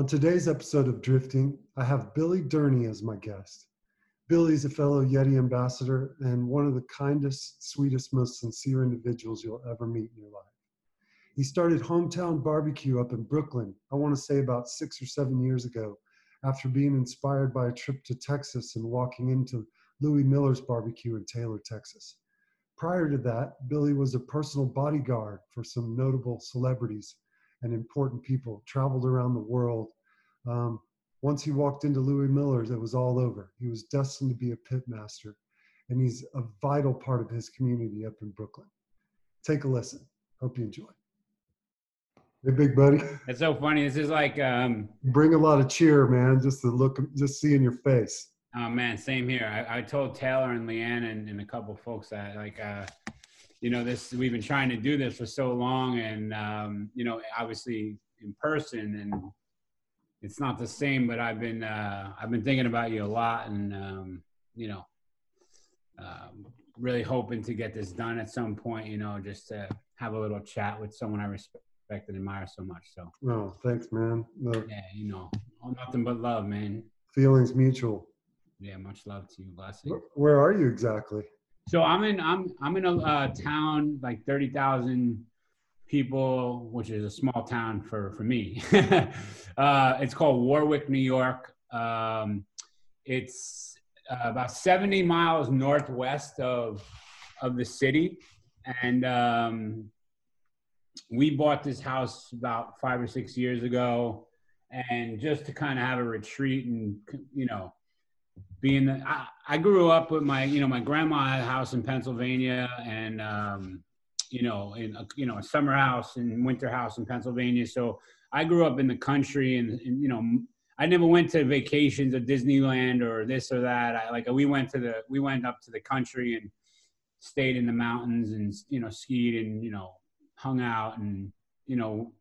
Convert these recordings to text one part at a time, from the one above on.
On today's episode of Drifting, I have Billy Durney as my guest. Billy is a fellow Yeti ambassador and one of the kindest, sweetest, most sincere individuals you'll ever meet in your life. He started Hometown Barbecue up in Brooklyn, I want to say about six or seven years ago, after being inspired by a trip to Texas and walking into Louie Mueller's Barbecue in Taylor, Texas. Prior to that, Billy was a personal bodyguard for some notable celebrities and important people, traveled around the world. Um, once he walked into Louie Mueller's, it was all over. He was destined to be a pit master, and he's a vital part of his community up in Brooklyn. Take a listen. Hope you enjoy. Hey, big buddy. It's so funny. This is like, um, Bring a lot of cheer, man. Just to look, just seeing your face. oh man, same here. I, I told Taylor and Leanne and, and a couple folks that like, uh, you know, this we've been trying to do this for so long, and um, you know, obviously in person, and it's not the same. But I've been uh, I've been thinking about you a lot, and um, you know, um, really hoping to get this done at some point. You know, just to have a little chat with someone I respect and admire so much. So Oh, thanks, man. Yeah, you know, all nothing but love, man. feelings mutual. Yeah, much love to you, blessing. Where are you exactly? So I'm in I'm I'm in a uh, town like thirty thousand people, which is a small town for for me. uh, it's called Warwick, New York. Um, it's uh, about seventy miles northwest of of the city, and um, we bought this house about five or six years ago, and just to kind of have a retreat and you know being I, I grew up with my you know my grandma had a house in Pennsylvania and um, you know in a, you know a summer house and winter house in Pennsylvania. So I grew up in the country and, and you know I never went to vacations at Disneyland or this or that. I like we went to the we went up to the country and stayed in the mountains and you know skied and you know hung out and you know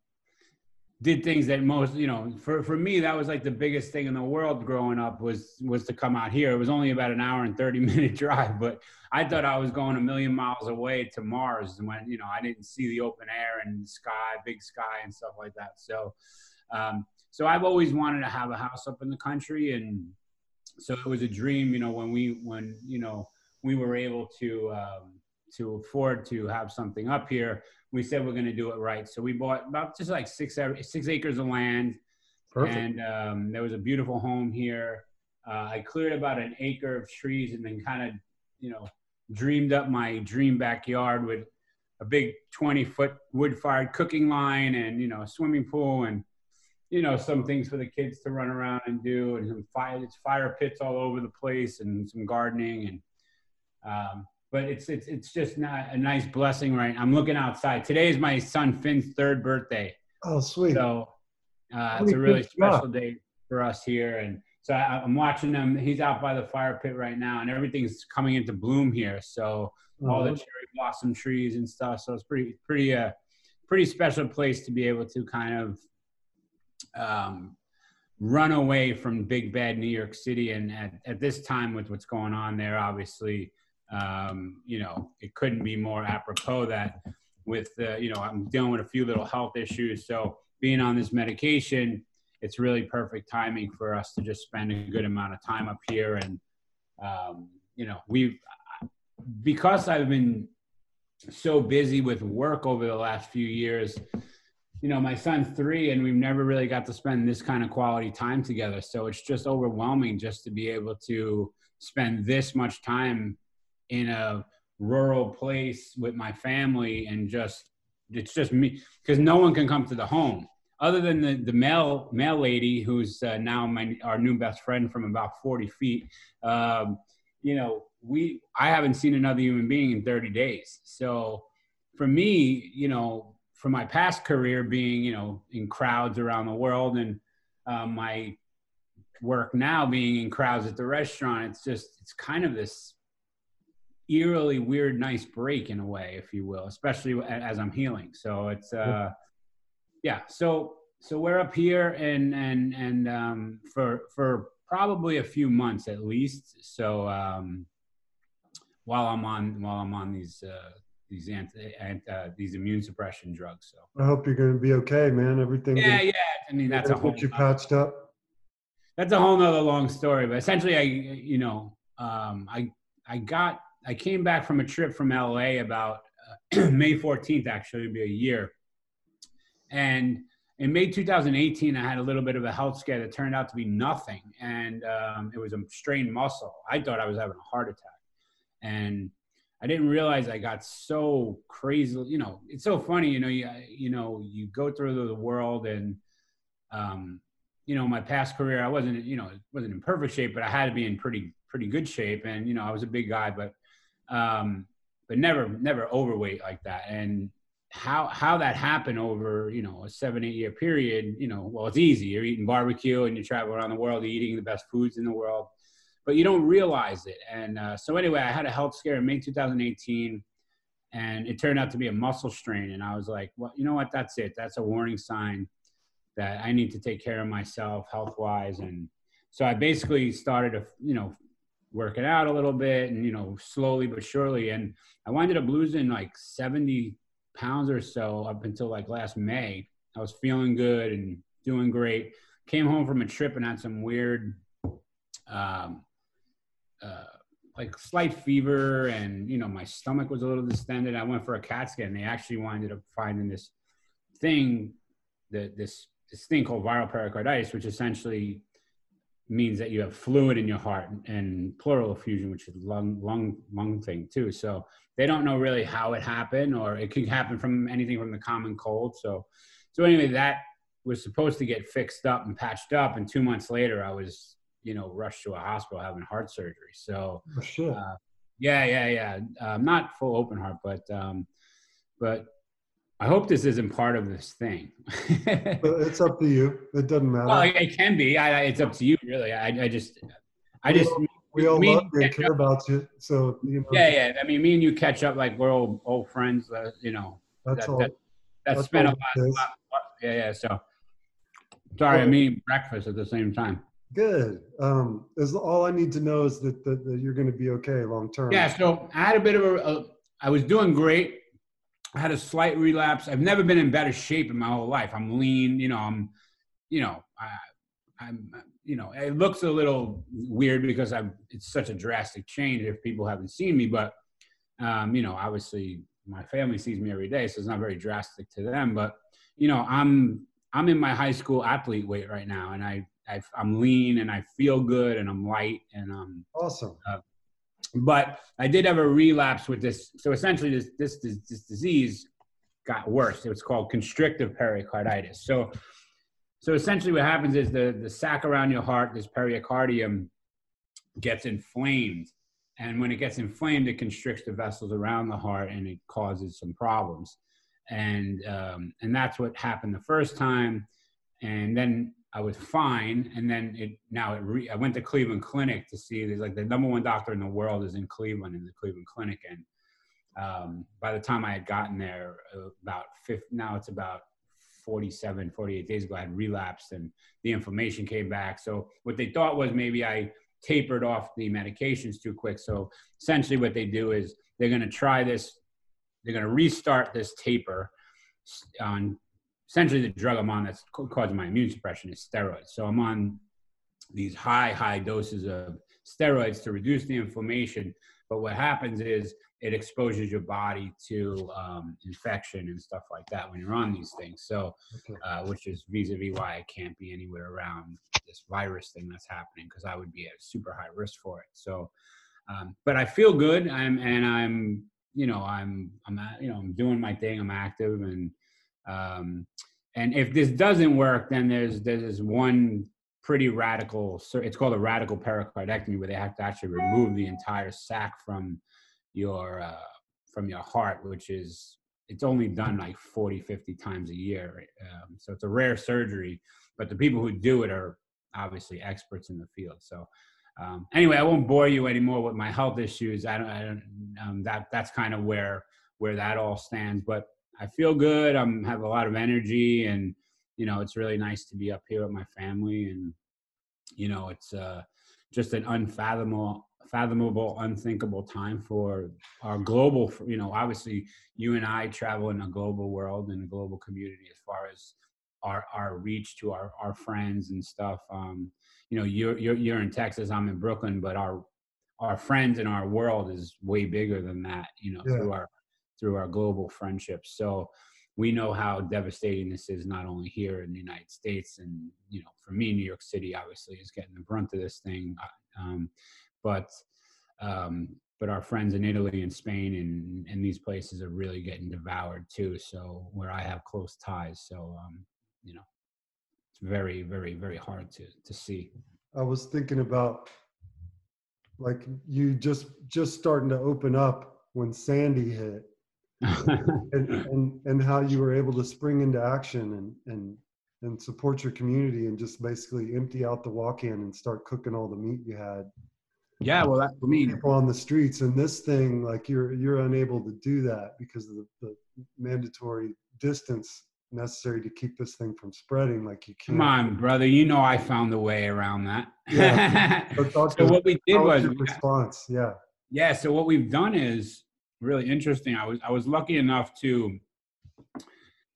did things that most you know for for me that was like the biggest thing in the world growing up was was to come out here. It was only about an hour and 30 minute drive but i thought i was going a million miles away to mars and when you know i didn't see the open air and sky big sky and stuff like that. So um so i've always wanted to have a house up in the country and so it was a dream you know when we when you know we were able to um to afford to have something up here we said we're going to do it right. So we bought about just like six six acres of land, Perfect. and um, there was a beautiful home here. Uh, I cleared about an acre of trees, and then kind of you know dreamed up my dream backyard with a big 20 foot wood fired cooking line and you know a swimming pool and you know some things for the kids to run around and do and some fire it's fire pits all over the place and some gardening and um, but it's it's it's just not a nice blessing, right? I'm looking outside. Today is my son Finn's third birthday, Oh, sweet. so uh, it's a really good job. special day for us here. And so I, I'm watching him. He's out by the fire pit right now, and everything's coming into bloom here. So all the Oh, cherry blossom trees and stuff. So it's pretty pretty uh pretty special place to be able to kind of um, run away from big bad New York City. And at, at this time with what's going on there, obviously, um, you know, it couldn't be more apropos that with uh, you know I'm dealing with a few little health issues. So being on this medication, it's really perfect timing for us to just spend a good amount of time up here and um, you know we've because I've been so busy with work over the last few years. You know, my son's three, and we've never really got to spend this kind of quality time together. So it's just overwhelming just to be able to spend this much time in a rural place with my family and just it's just me because no one can come to the home. Other than the, the mail mail lady who's uh, now my our new best friend from about 40 feet um, you know we i haven't seen another human being in 30 days. So for me you know from my past career being you know in crowds around the world and um, my work now being in crowds at the restaurant it's just it's kind of this eerily weird nice break in a way if you will especially as i'm healing so it's uh yeah so so we're up here and and and um for for probably a few months at least so um while i'm on while i'm on these uh these anti, anti uh, these immune suppression drugs. So I hope you're going to be okay, man. Everything. Yeah, gonna, yeah. I mean, that's a whole. you patched up. That's a whole nother long story, but essentially, I you know, um, I I got I came back from a trip from LA about uh, May 14th. Actually, it'd be a year, and in May 2018, I had a little bit of a health scare that turned out to be nothing, and um, it was a strained muscle. I thought I was having a heart attack, and I didn't realize I got so crazy. You know, it's so funny. You know, you you know, you go through the world, and um, you know, my past career, I wasn't, you know, wasn't in perfect shape, but I had to be in pretty pretty good shape, and you know, I was a big guy, but um, but never never overweight like that, and how how that happened over you know a seven eight year period you know well it's easy. You're eating barbecue and you travel around the world you're eating the best foods in the world but you don't realize it. And uh, so anyway i had a health scare in may 2018 and it turned out to be a muscle strain. And i was like well you know what? That's it. That's a warning sign that i need to take care of myself health wise and so i basically started to you know working out a little bit and you know slowly but surely and i winded up losing like 70 pounds or so up until like last May. I was feeling good and doing great. Came home from a trip and had some weird, um, uh, like slight fever, and you know my stomach was a little distended. I went for a CAT scan. and They actually winded up finding this thing, that this this thing called viral pericarditis, which essentially means that you have fluid in your heart and pleural effusion, which is lung lung lung thing too. So they don't know really how it happened, or it could happen from anything from the common cold. So so anyway, that was supposed to get fixed up and patched up, and two months later, I was you know rushed to a hospital having heart surgery. So oh, sure. Uh, yeah, yeah, yeah. Um, not full open heart, but um, but I hope this isn't part of this thing. it's up to you. It doesn't matter. Well, it can be. I, it's up to you, really. I, I just, I just. We all, we all love you and care up. about you. So you know. Yeah, yeah. I mean, me and you catch up like we're old old friends. Uh, you know. That's that, all. That, that that's spent a lot, lot, Yeah, yeah. So. Sorry, I'm eating breakfast at the same time. Good. Um, is all I need to know is that, that, that you're going to be okay long term. Yeah. So I had a bit of a, a. I was doing great I had a slight relapse. I've never been in better shape in my whole life. I'm lean, you know, I'm, you know, I, I'm, you know, it looks a little weird because I'm, it's such a drastic change if people haven't seen me, but, um, you know, obviously my family sees me every day, so it's not very drastic to them, but, you know, I'm, I'm in my high school athlete weight right now and I, I am lean and I feel good and I'm light and I'm awesome. Uh, but I did have a relapse with this. So essentially, this, this, this, this disease got worse. It was called constrictive pericarditis. So, so essentially, what happens is the, the sac around your heart, this pericardium, gets inflamed. And when it gets inflamed, it constricts the vessels around the heart and it causes some problems. And, um, and that's what happened the first time. And then I was fine, and then it now it re, I went to Cleveland Clinic to see there's like the number one doctor in the world is in Cleveland in the Cleveland Clinic, and um, by the time I had gotten there, about 50, now it's about 47, 48 days ago, I had relapsed and the inflammation came back. So what they thought was maybe I tapered off the medications too quick. So essentially, what they do is they're going to try this, they're going to restart this taper on essentially the drug I'm on that's causing my immune suppression is steroids. So I'm on these high, high doses of steroids to reduce the inflammation. But what happens is it exposes your body to um, infection and stuff like that when you're on these things. So, uh, which is vis-a-vis why I can't be anywhere around this virus thing that's happening because I would be at super high risk for it. So, um, but I feel good. I'm and I'm you know I'm I'm you know I'm doing my thing. I'm active and um, and if this doesn't work, then there's there's this one pretty radical. It's called a radical pericardiectomy, where they have to actually remove the entire sac from your uh, from your heart, which is it's only done like 40, 50 times a year. Um, so it's a rare surgery, but the people who do it are obviously experts in the field. So um, anyway, I won't bore you anymore with my health issues. I don't, I don't um, that that's kind of where where that all stands. But I feel good. I'm have a lot of energy, and you know, it's really nice to be up here with my family, and you know, it's uh, just an unfathomable fathomable unthinkable time for our global you know obviously you and i travel in a global world and a global community as far as our our reach to our our friends and stuff um you know you're you're you're in texas i'm in brooklyn but our our friends in our world is way bigger than that you know yeah. through our through our global friendships so we know how devastating this is not only here in the united states and you know for me new york city obviously is getting the brunt of this thing uh, um, but um, but our friends in Italy and Spain and, and these places are really getting devoured too. So where I have close ties, so um, you know, it's very, very, very hard to to see. I was thinking about like you just just starting to open up when Sandy hit, and, and and how you were able to spring into action and and and support your community and just basically empty out the walk-in and start cooking all the meat you had yeah, well, that, I mean, people on the streets, and this thing, like you're you're unable to do that because of the, the mandatory distance necessary to keep this thing from spreading. Like you can't. Come on, brother. You know I found a way around that. Yeah. so what we did was response. Yeah. Yeah. So what we've done is really interesting. I was I was lucky enough to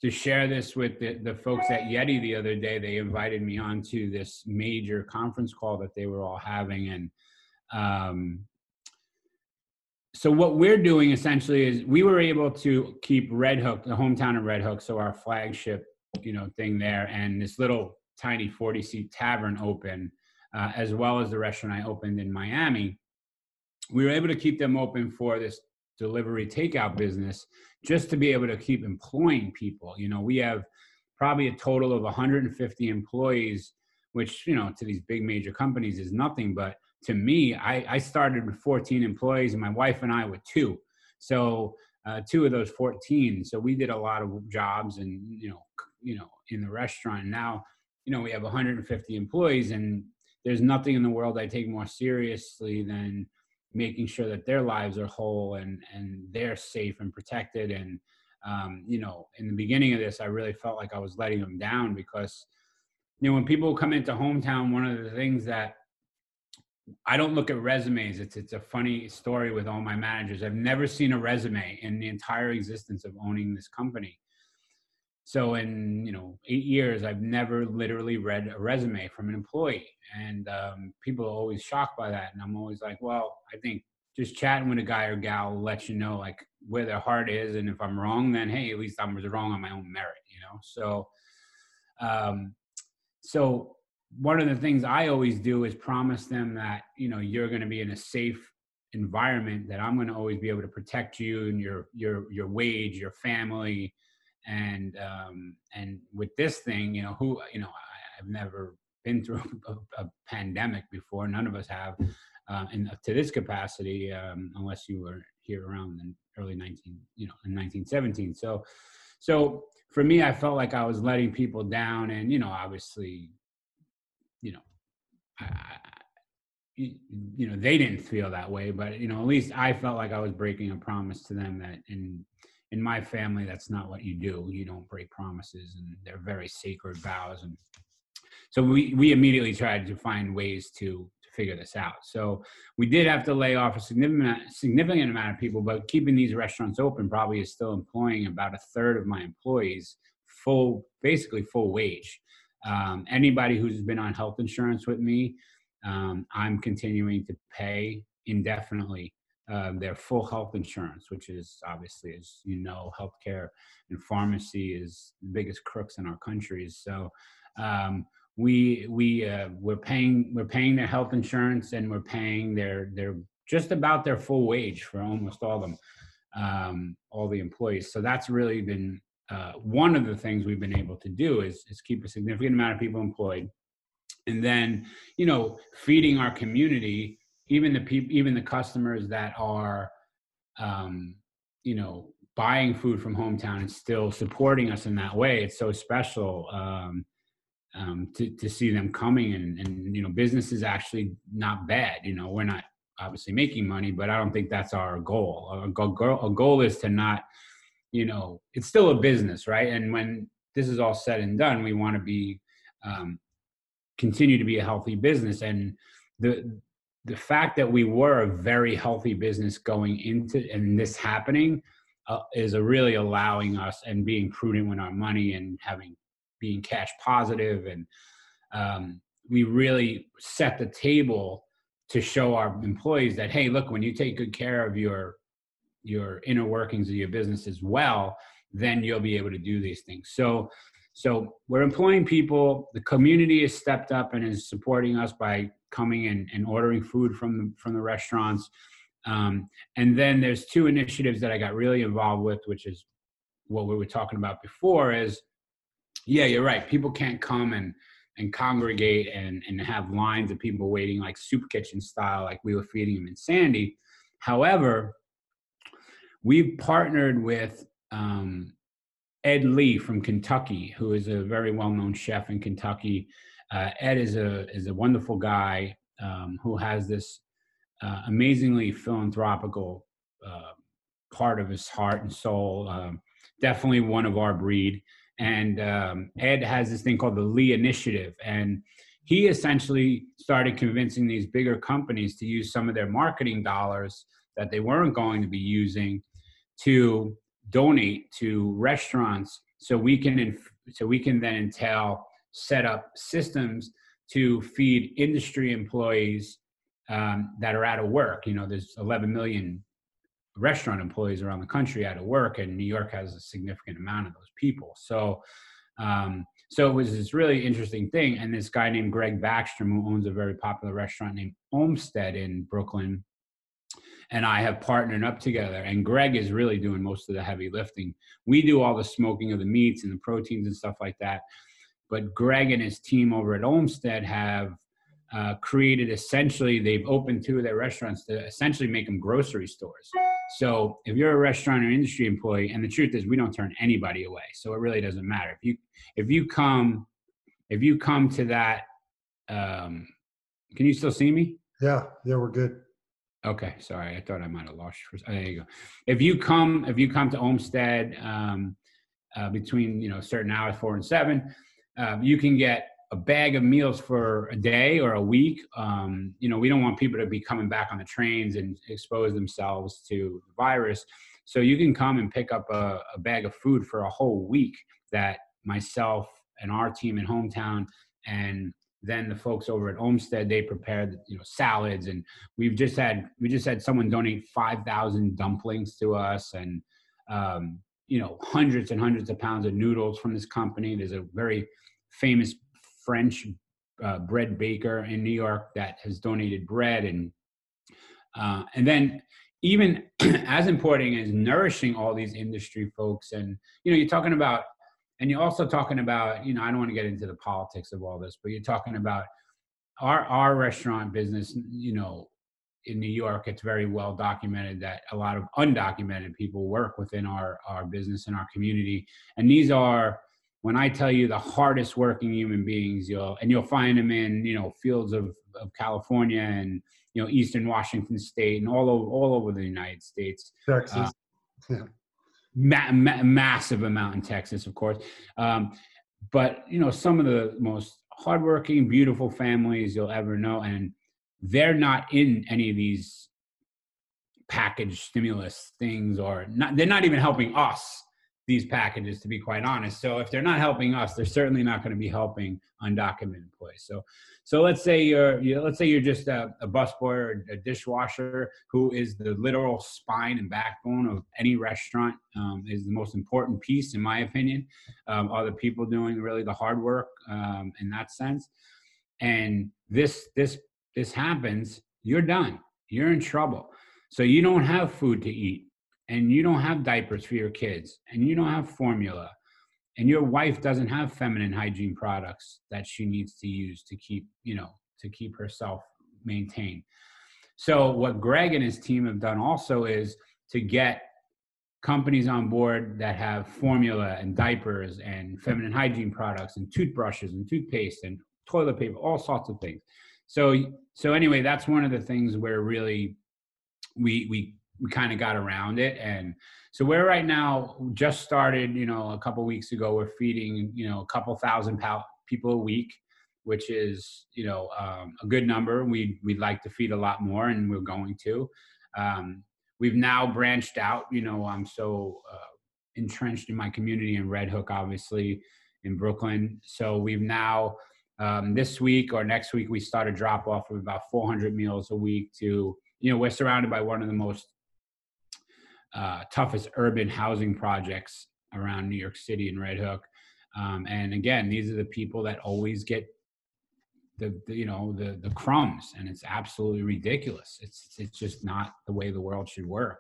to share this with the, the folks at Yeti the other day. They invited me onto this major conference call that they were all having, and um, so what we're doing essentially is we were able to keep Red Hook, the hometown of Red Hook, so our flagship, you know, thing there, and this little tiny 40 seat tavern open, uh, as well as the restaurant I opened in Miami. We were able to keep them open for this delivery takeout business just to be able to keep employing people. You know, we have probably a total of 150 employees, which, you know, to these big major companies is nothing, but to me, I, I started with 14 employees and my wife and I with two. So uh, two of those 14. So we did a lot of jobs and, you know, you know, in the restaurant now, you know, we have 150 employees and there's nothing in the world I take more seriously than making sure that their lives are whole and, and they're safe and protected. And, um, you know, in the beginning of this, I really felt like I was letting them down because, you know, when people come into hometown, one of the things that I don't look at resumes. It's it's a funny story with all my managers. I've never seen a resume in the entire existence of owning this company. So in you know eight years, I've never literally read a resume from an employee, and um, people are always shocked by that. And I'm always like, well, I think just chatting with a guy or gal will let you know like where their heart is, and if I'm wrong, then hey, at least I was wrong on my own merit, you know. So, um, so one of the things I always do is promise them that you know you're going to be in a safe environment that I'm going to always be able to protect you and your your your wage, your family, and um, and with this thing, you know who you know I, have never been through a, a, pandemic before. None of us have, uh, in to this capacity, um, unless you were here around the early 19 you know in 1917. So so for me, I felt like I was letting people down, and you know obviously you know, I, you know, they didn't feel that way, but you know, at least I felt like I was breaking a promise to them that in in my family, that's not what you do. You don't break promises, and they're very sacred vows. And so we we immediately tried to find ways to to figure this out. So we did have to lay off a significant significant amount of people, but keeping these restaurants open probably is still employing about a third of my employees full, basically full wage. Um, anybody who's been on health insurance with me, um, I'm continuing to pay indefinitely uh, their full health insurance, which is obviously, as you know, healthcare and pharmacy is the biggest crooks in our countries. So um, we we uh, we're paying we're paying their health insurance and we're paying their their just about their full wage for almost all of them, um, all the employees. So that's really been uh, one of the things we've been able to do is, is keep a significant amount of people employed and then you know feeding our community even the people even the customers that are um, you know buying food from hometown and still supporting us in that way it's so special um, um, to, to see them coming and, and you know business is actually not bad you know we're not obviously making money but i don't think that's our goal. A goal, goal is to not you know it's still a business right? And when this is all said and done we want to be um, continue to be a healthy business. And the the fact that we were a very healthy business going into and this happening uh, is really allowing us and being prudent with our money and having being cash positive. And um, we really set the table to show our employees that hey look when you take good care of your your inner workings of your business as well then you'll be able to do these things. So so we're employing people. The community has stepped up and is supporting us by coming in and ordering food from the, from the restaurants. Um, and then there's two initiatives that i got really involved with which is what we were talking about before is yeah you're right. People can't come and and congregate and and have lines of people waiting like soup kitchen style like we were feeding them in sandy. However we've partnered with um, ed lee from kentucky who is a very well-known chef in kentucky uh, ed is a is a wonderful guy um, who has this uh, amazingly philanthropical uh, part of his heart and soul um, definitely one of our breed. And um, Ed has this thing called the Lee Initiative, and he essentially started convincing these bigger companies to use some of their marketing dollars that they weren't going to be using to donate to restaurants, so we can so we can then entail set up systems to feed industry employees um, that are out of work. You know, there's 11 million restaurant employees around the country out of work, and New York has a significant amount of those people. So, um, so it was this really interesting thing. And this guy named Greg Baxtrom, who owns a very popular restaurant named Olmsted in Brooklyn, and I have partnered up together. And Greg is really doing most of the heavy lifting. We do all the smoking of the meats and the proteins and stuff like that. But Greg and his team over at Olmsted have uh, created essentially, they've opened two of their restaurants to essentially make them grocery stores. So if you're a restaurant or industry employee, and the truth is we don't turn anybody away, so it really doesn't matter. If you if you come if you come to that, um, can you still see me? Yeah, yeah, we're good. Okay, sorry, I thought I might have lost. You for, oh, there you go. If you come if you come to Olmsted um, uh, between you know certain hours, four and seven, uh, you can get a bag of meals for a day or a week. Um, you know, we don't want people to be coming back on the trains and expose themselves to the virus. So you can come and pick up a, a bag of food for a whole week that myself and our team in hometown and then the folks over at Olmsted they prepared you know salads and we've just had we just had someone donate 5000 dumplings to us and um, you know hundreds and hundreds of pounds of noodles from this company. There's a very famous French uh, bread baker in New York that has donated bread and uh, and then even as important as nourishing all these industry folks and you know you're talking about and you're also talking about you know I don't want to get into the politics of all this but you're talking about our our restaurant business you know in New York it's very well documented that a lot of undocumented people work within our our business and our community and these are when I tell you the hardest working human beings, you'll and you'll find them in you know fields of, of California and you know Eastern Washington State and all over all over the United States. Texas, uh, yeah. Ma- ma- massive amount in Texas, of course. Um, but you know some of the most hardworking, beautiful families you'll ever know, and they're not in any of these package stimulus things, or not. They're not even helping us these packages to be quite honest so if they're not helping us they're certainly not going to be helping undocumented employees so so let's say you're you know, let's say you're just a, a busboy or a dishwasher who is the literal spine and backbone of any restaurant um, is the most important piece in my opinion um, are the people doing really the hard work um, in that sense and this this this happens you're done. You're in trouble. So you don't have food to eat and you don't have diapers for your kids and you don't have formula and your wife doesn't have feminine hygiene products that she needs to use to keep you know to keep herself maintained. So what greg and his team have done also is to get companies on board that have formula and diapers and feminine hygiene products and toothbrushes and toothpaste and toilet paper all sorts of things so so anyway that's one of the things where really we we we kind of got around it and so we're right now just started you know a couple weeks ago we're feeding you know a couple thousand people a week which is you know um, a good number. We we'd like to feed a lot more, and we're going to. Um, we've now branched out. You know, I'm so uh, entrenched in my community in Red Hook, obviously in Brooklyn. So we've now um, this week or next week we start a drop off of about 400 meals a week to you know we're surrounded by one of the most uh, toughest urban housing projects around New York City and Red Hook. Um, and again, these are the people that always get the, the, you know the the crumbs, and it's absolutely ridiculous. It's it's just not the way the world should work.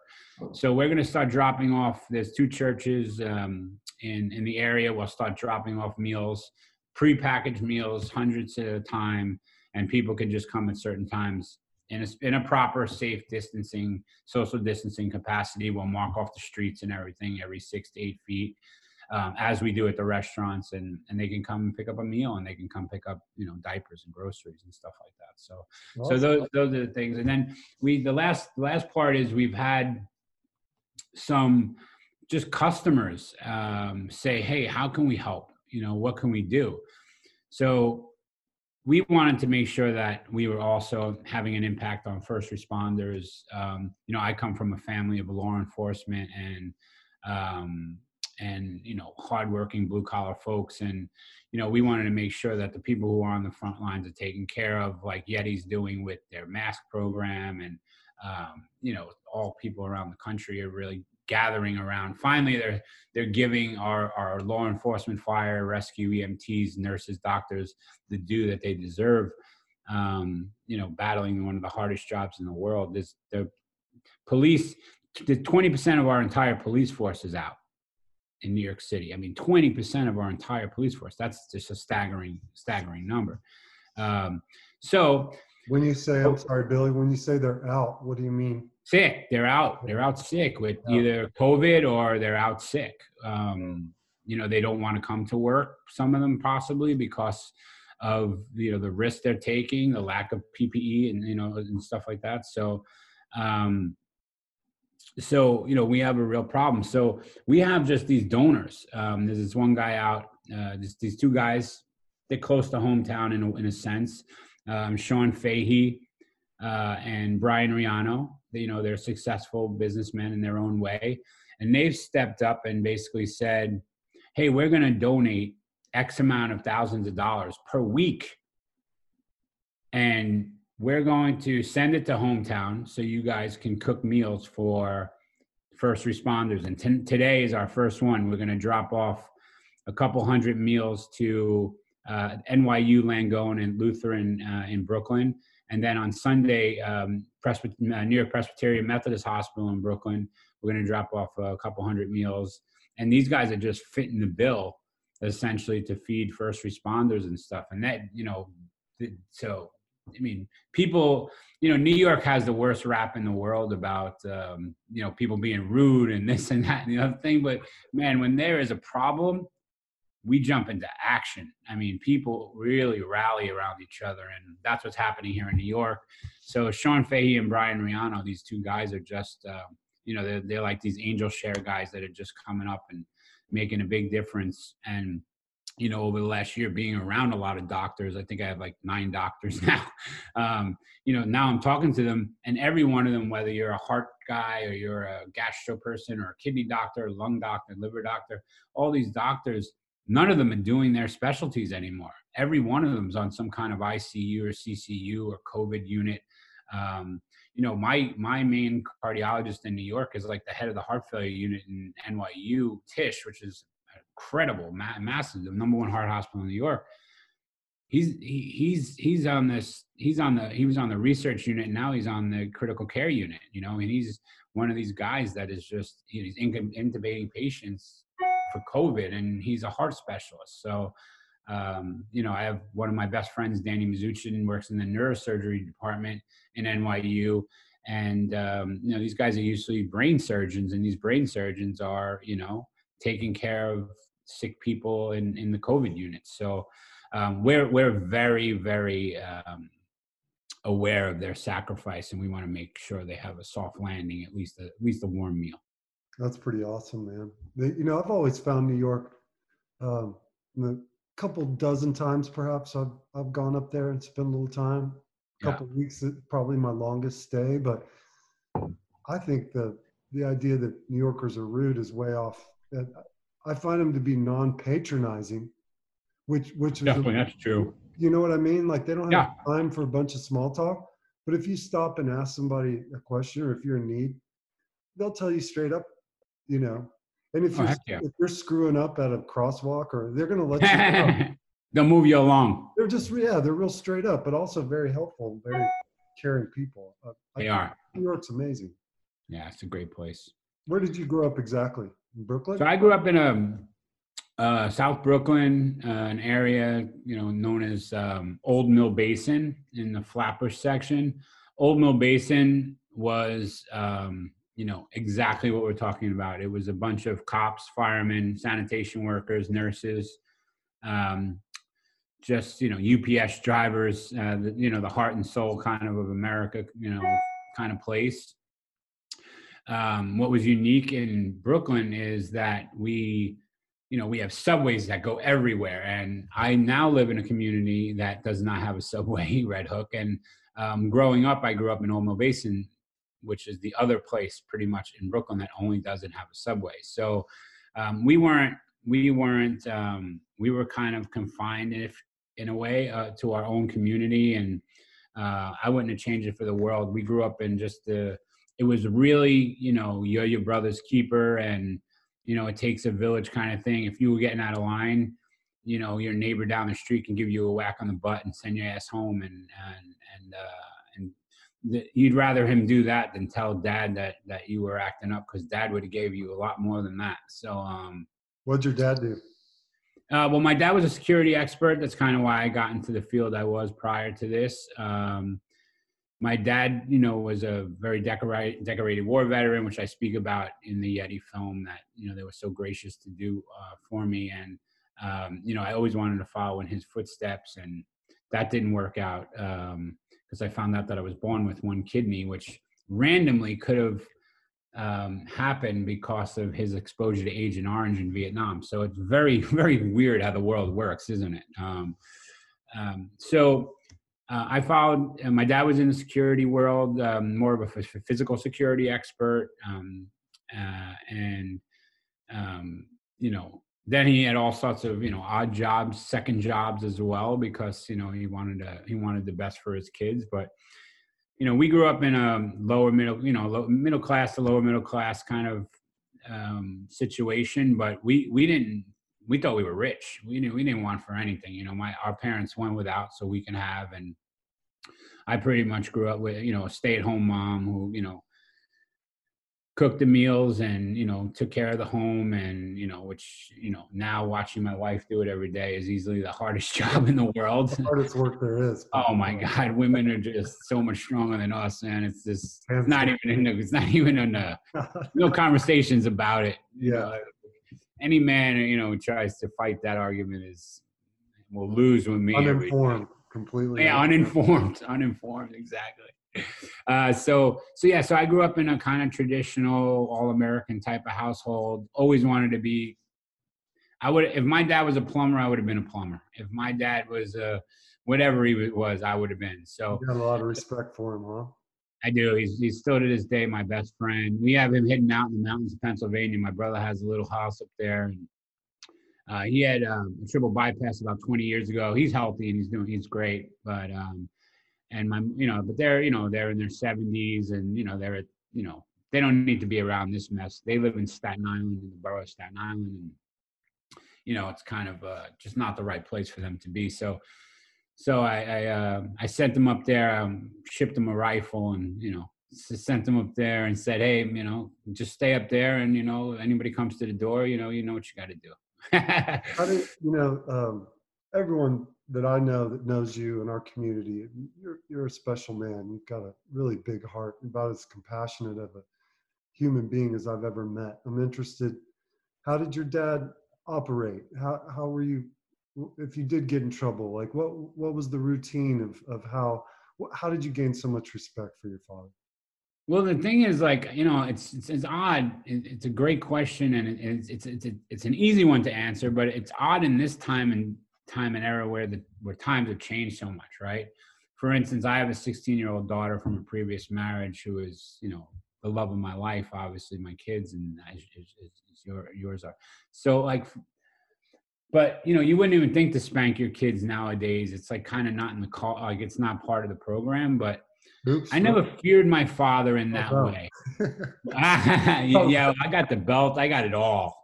So we're going to start dropping off. There's two churches um, in in the area. We'll start dropping off meals, prepackaged meals, hundreds at a time, and people can just come at certain times in a, in a proper safe distancing social distancing capacity. We'll mark off the streets and everything every six to eight feet um, as we do at the restaurants and and they can come pick up a meal and they can come pick up you know diapers and groceries and stuff like that. So awesome. so those those are the things. And then we the last the last part is we've had some just customers um, say hey how can we help you know what can we do? So we wanted to make sure that we were also having an impact on first responders. Um, you know, I come from a family of law enforcement and um, and you know hardworking blue collar folks, and you know we wanted to make sure that the people who are on the front lines are taken care of, like Yeti's doing with their mask program, and um, you know all people around the country are really gathering around. Finally, they're they're giving our our law enforcement, fire, rescue, EMTs, nurses, doctors the due that they deserve. Um, you know, battling one of the hardest jobs in the world. This the police. The twenty percent of our entire police force is out in New York City. I mean, twenty percent of our entire police force. That's just a staggering, staggering number. Um, so, when you say, I'm sorry, Billy, when you say they're out, what do you mean? Sick. They're out. They're out sick with either COVID or they're out sick. Um, you know, they don't want to come to work. Some of them possibly because of you know the risk they're taking, the lack of PPE, and you know and stuff like that. So, um, so you know we have a real problem. So we have just these donors. Um, there's this one guy out. Uh, this, these two guys. They're close to hometown in a, in a sense. Um, Sean Fahey uh, and Brian Riano you know they're successful businessmen in their own way. And they've stepped up and basically said hey we're going to donate x amount of thousands of dollars per week. And we're going to send it to hometown so you guys can cook meals for first responders. And t- today is our first one. We're going to drop off a couple hundred meals to uh, nyu langone and lutheran uh, in brooklyn and then on Sunday, um, Presby- uh, New York Presbyterian Methodist Hospital in Brooklyn, we're going to drop off a couple hundred meals. And these guys are just fitting the bill essentially to feed first responders and stuff. And that, you know, so, I mean, people, you know, New York has the worst rap in the world about, um, you know, people being rude and this and that and the other thing. But man, when there is a problem, we jump into action. I mean, people really rally around each other, and that's what's happening here in New York. So Sean Fahey and Brian Riano, these two guys are just, uh, you know, they're, they're like these angel share guys that are just coming up and making a big difference. And you know, over the last year, being around a lot of doctors, I think I have like nine doctors now. Um, you know, now I'm talking to them, and every one of them, whether you're a heart guy or you're a gastro person or a kidney doctor, lung doctor, liver doctor, all these doctors none of them are doing their specialties anymore. Every one of them is on some kind of ICU or CCU or COVID unit. Um, you know, my my main cardiologist in New York is like the head of the heart failure unit in NYU, Tisch, which is incredible, ma- massive, the number one heart hospital in New York. He's he, he's he's on this. He's on the he was on the research unit. And now he's on the critical care unit. You know, and he's one of these guys that is just he's intubating patients for COVID, and he's a heart specialist. So, um, you know, I have one of my best friends, Danny Mizuchin, works in the neurosurgery department in NYU. And, um, you know, these guys are usually brain surgeons, and these brain surgeons are, you know, taking care of sick people in, in the COVID units. So um, we're, we're very, very um, aware of their sacrifice, and we want to make sure they have a soft landing, at least a, at least a warm meal. That's pretty awesome, man. They, you know, I've always found New York, um, the couple dozen times perhaps I've I've gone up there and spent a little time. A Yeah. couple weeks is probably my longest stay, but I think the the idea that New Yorkers are rude is way off. I find them to be non-patronizing, which which is Definitely, that's true. you know what I mean? Like they don't have Yeah. time for a bunch of small talk. But if you stop and ask somebody a question or if you're in need, they'll tell you straight up, you know. And if Oh, you're yeah. if you're screwing up at a crosswalk or they're gonna let you know. They'll move you along. They're just yeah, they're real straight up, but also very helpful, very caring people. Uh, They think are. New York's amazing. Yeah, it's a great place. Where did you grow up exactly? In Brooklyn? So I grew up in a uh, South Brooklyn, uh, an area you know known as um, Old Mill Basin in the Flatbush section. Old Mill Basin was um, you know exactly what we're talking about. It was a bunch of cops, firemen, sanitation workers, nurses, um, just you know UPS drivers. Uh, the, you know the heart and soul kind of of America. You know kind of place um, what was unique in Brooklyn is that we, you know, we have subways that go everywhere. And I now live in a community that does not have a subway, Red Hook. And um, growing up, I grew up in Mill Basin, which is the other place pretty much in Brooklyn that only doesn't have a subway. So um, we weren't, we weren't, um, we were kind of confined if in a way uh, to our own community. And uh, I wouldn't have changed it for the world. We grew up in just the, it was really you know you're your brother's keeper and you know it takes a village kind of thing if you were getting out of line you know your neighbor down the street can give you a whack on the butt and send your ass home and and and uh and th- you'd rather him do that than tell dad that that you were acting up because dad would have gave you a lot more than that so um What'd your dad do? uh, well, my dad was a security expert. That's kind of why I got into the field I was prior to this. Um, my dad, you know, was a very decorated, decorated war veteran, which I speak about in the Yeti film that, you know, they were so gracious to do uh, for me. And, um, you know, I always wanted to follow in his footsteps and that didn't work out because I found out that I was born with one kidney, which randomly could have um, happened because of his exposure to Agent Orange in Vietnam. So it's very, very weird how the world works, isn't it? Um, um, so uh, I followed. Uh, my dad was in the security world, um, more of a f- physical security expert, um, uh, and um, you know, then he had all sorts of you know odd jobs, second jobs as well, because you know he wanted to he wanted the best for his kids, but you know, we grew up in a lower middle, you know, low, middle class to lower middle class kind of um, situation, but we we didn't we thought we were rich. We didn't we didn't want for anything. You know, my our parents went without so we can have, and I pretty much grew up with you know a stay at home mom who you know cooked the meals and you know took care of the home and you know which you know now watching my wife do it every day is easily the hardest job in the world The hardest work there is. Oh my God, women are just so much stronger than us, and It's just it's not even in the, it's not even in the no conversations about it. Yeah. know. any man you know who tries to fight that argument is will lose with me. Uninformed, completely. Yeah, uninformed, uninformed, exactly. Uh, so, so yeah, so I grew up in a kind of traditional, all-American type of household. Always wanted to be. I would, if my dad was a plumber, I would have been a plumber. If my dad was a whatever he was, I would have been. So You got a lot of respect for him, huh? I do. He's he's still to this day my best friend. We have him hidden out in the mountains of Pennsylvania. My brother has a little house up there, and uh, he had um, a triple bypass about 20 years ago. He's healthy and he's doing he's great. But um, and my you know, but they're you know they're in their 70s and you know they're at you know they don't need to be around this mess. They live in Staten Island in the borough of Staten Island, and you know it's kind of uh, just not the right place for them to be. So so I I, uh, I sent them up there, um, shipped them a rifle, and you know sent them up there and said, hey, you know, just stay up there, and you know anybody comes to the door, you know, you know what you got to do. How do you know? Um, everyone that I know that knows you in our community, you're you're a special man. You've got a really big heart, about as compassionate of a human being as I've ever met. I'm interested. How did your dad operate? How how were you? If you did get in trouble, like what what was the routine of of how how did you gain so much respect for your father? Well, the thing is, like you know, it's it's, it's odd. It, it's a great question, and it, it's it's it's it's an easy one to answer, but it's odd in this time and time and era where the where times have changed so much, right? For instance, I have a 16 year old daughter from a previous marriage who is, you know, the love of my life, obviously my kids and as, as, as your, yours are. So like, but you know, you wouldn't even think to spank your kids nowadays. It's like kind of not in the call, like it's not part of the program, but Oops, I never feared my father in oh, that oh, way. yeah, I got the belt. I got it all.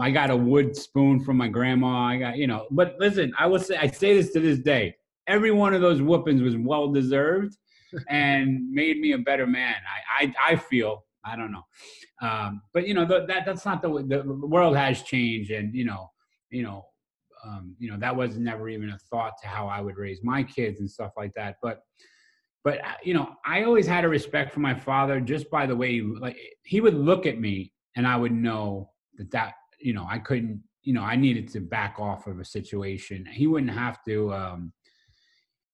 I got a wood spoon from my grandma. I got, you know, but listen, I will say, I say this to this day. Every one of those whoopings was well deserved and made me a better man. I, I, I feel, I don't know. Um, but you know, the, that, that's not the, the world has changed and, you know, you know, um, you know, that was never even a thought to how I would raise my kids and stuff like that. But, but uh, you know, I always had a respect for my father just by the way, he, like he would look at me and I would know that that you know, I couldn't, you know, I needed to back off of a situation. He wouldn't have to, um,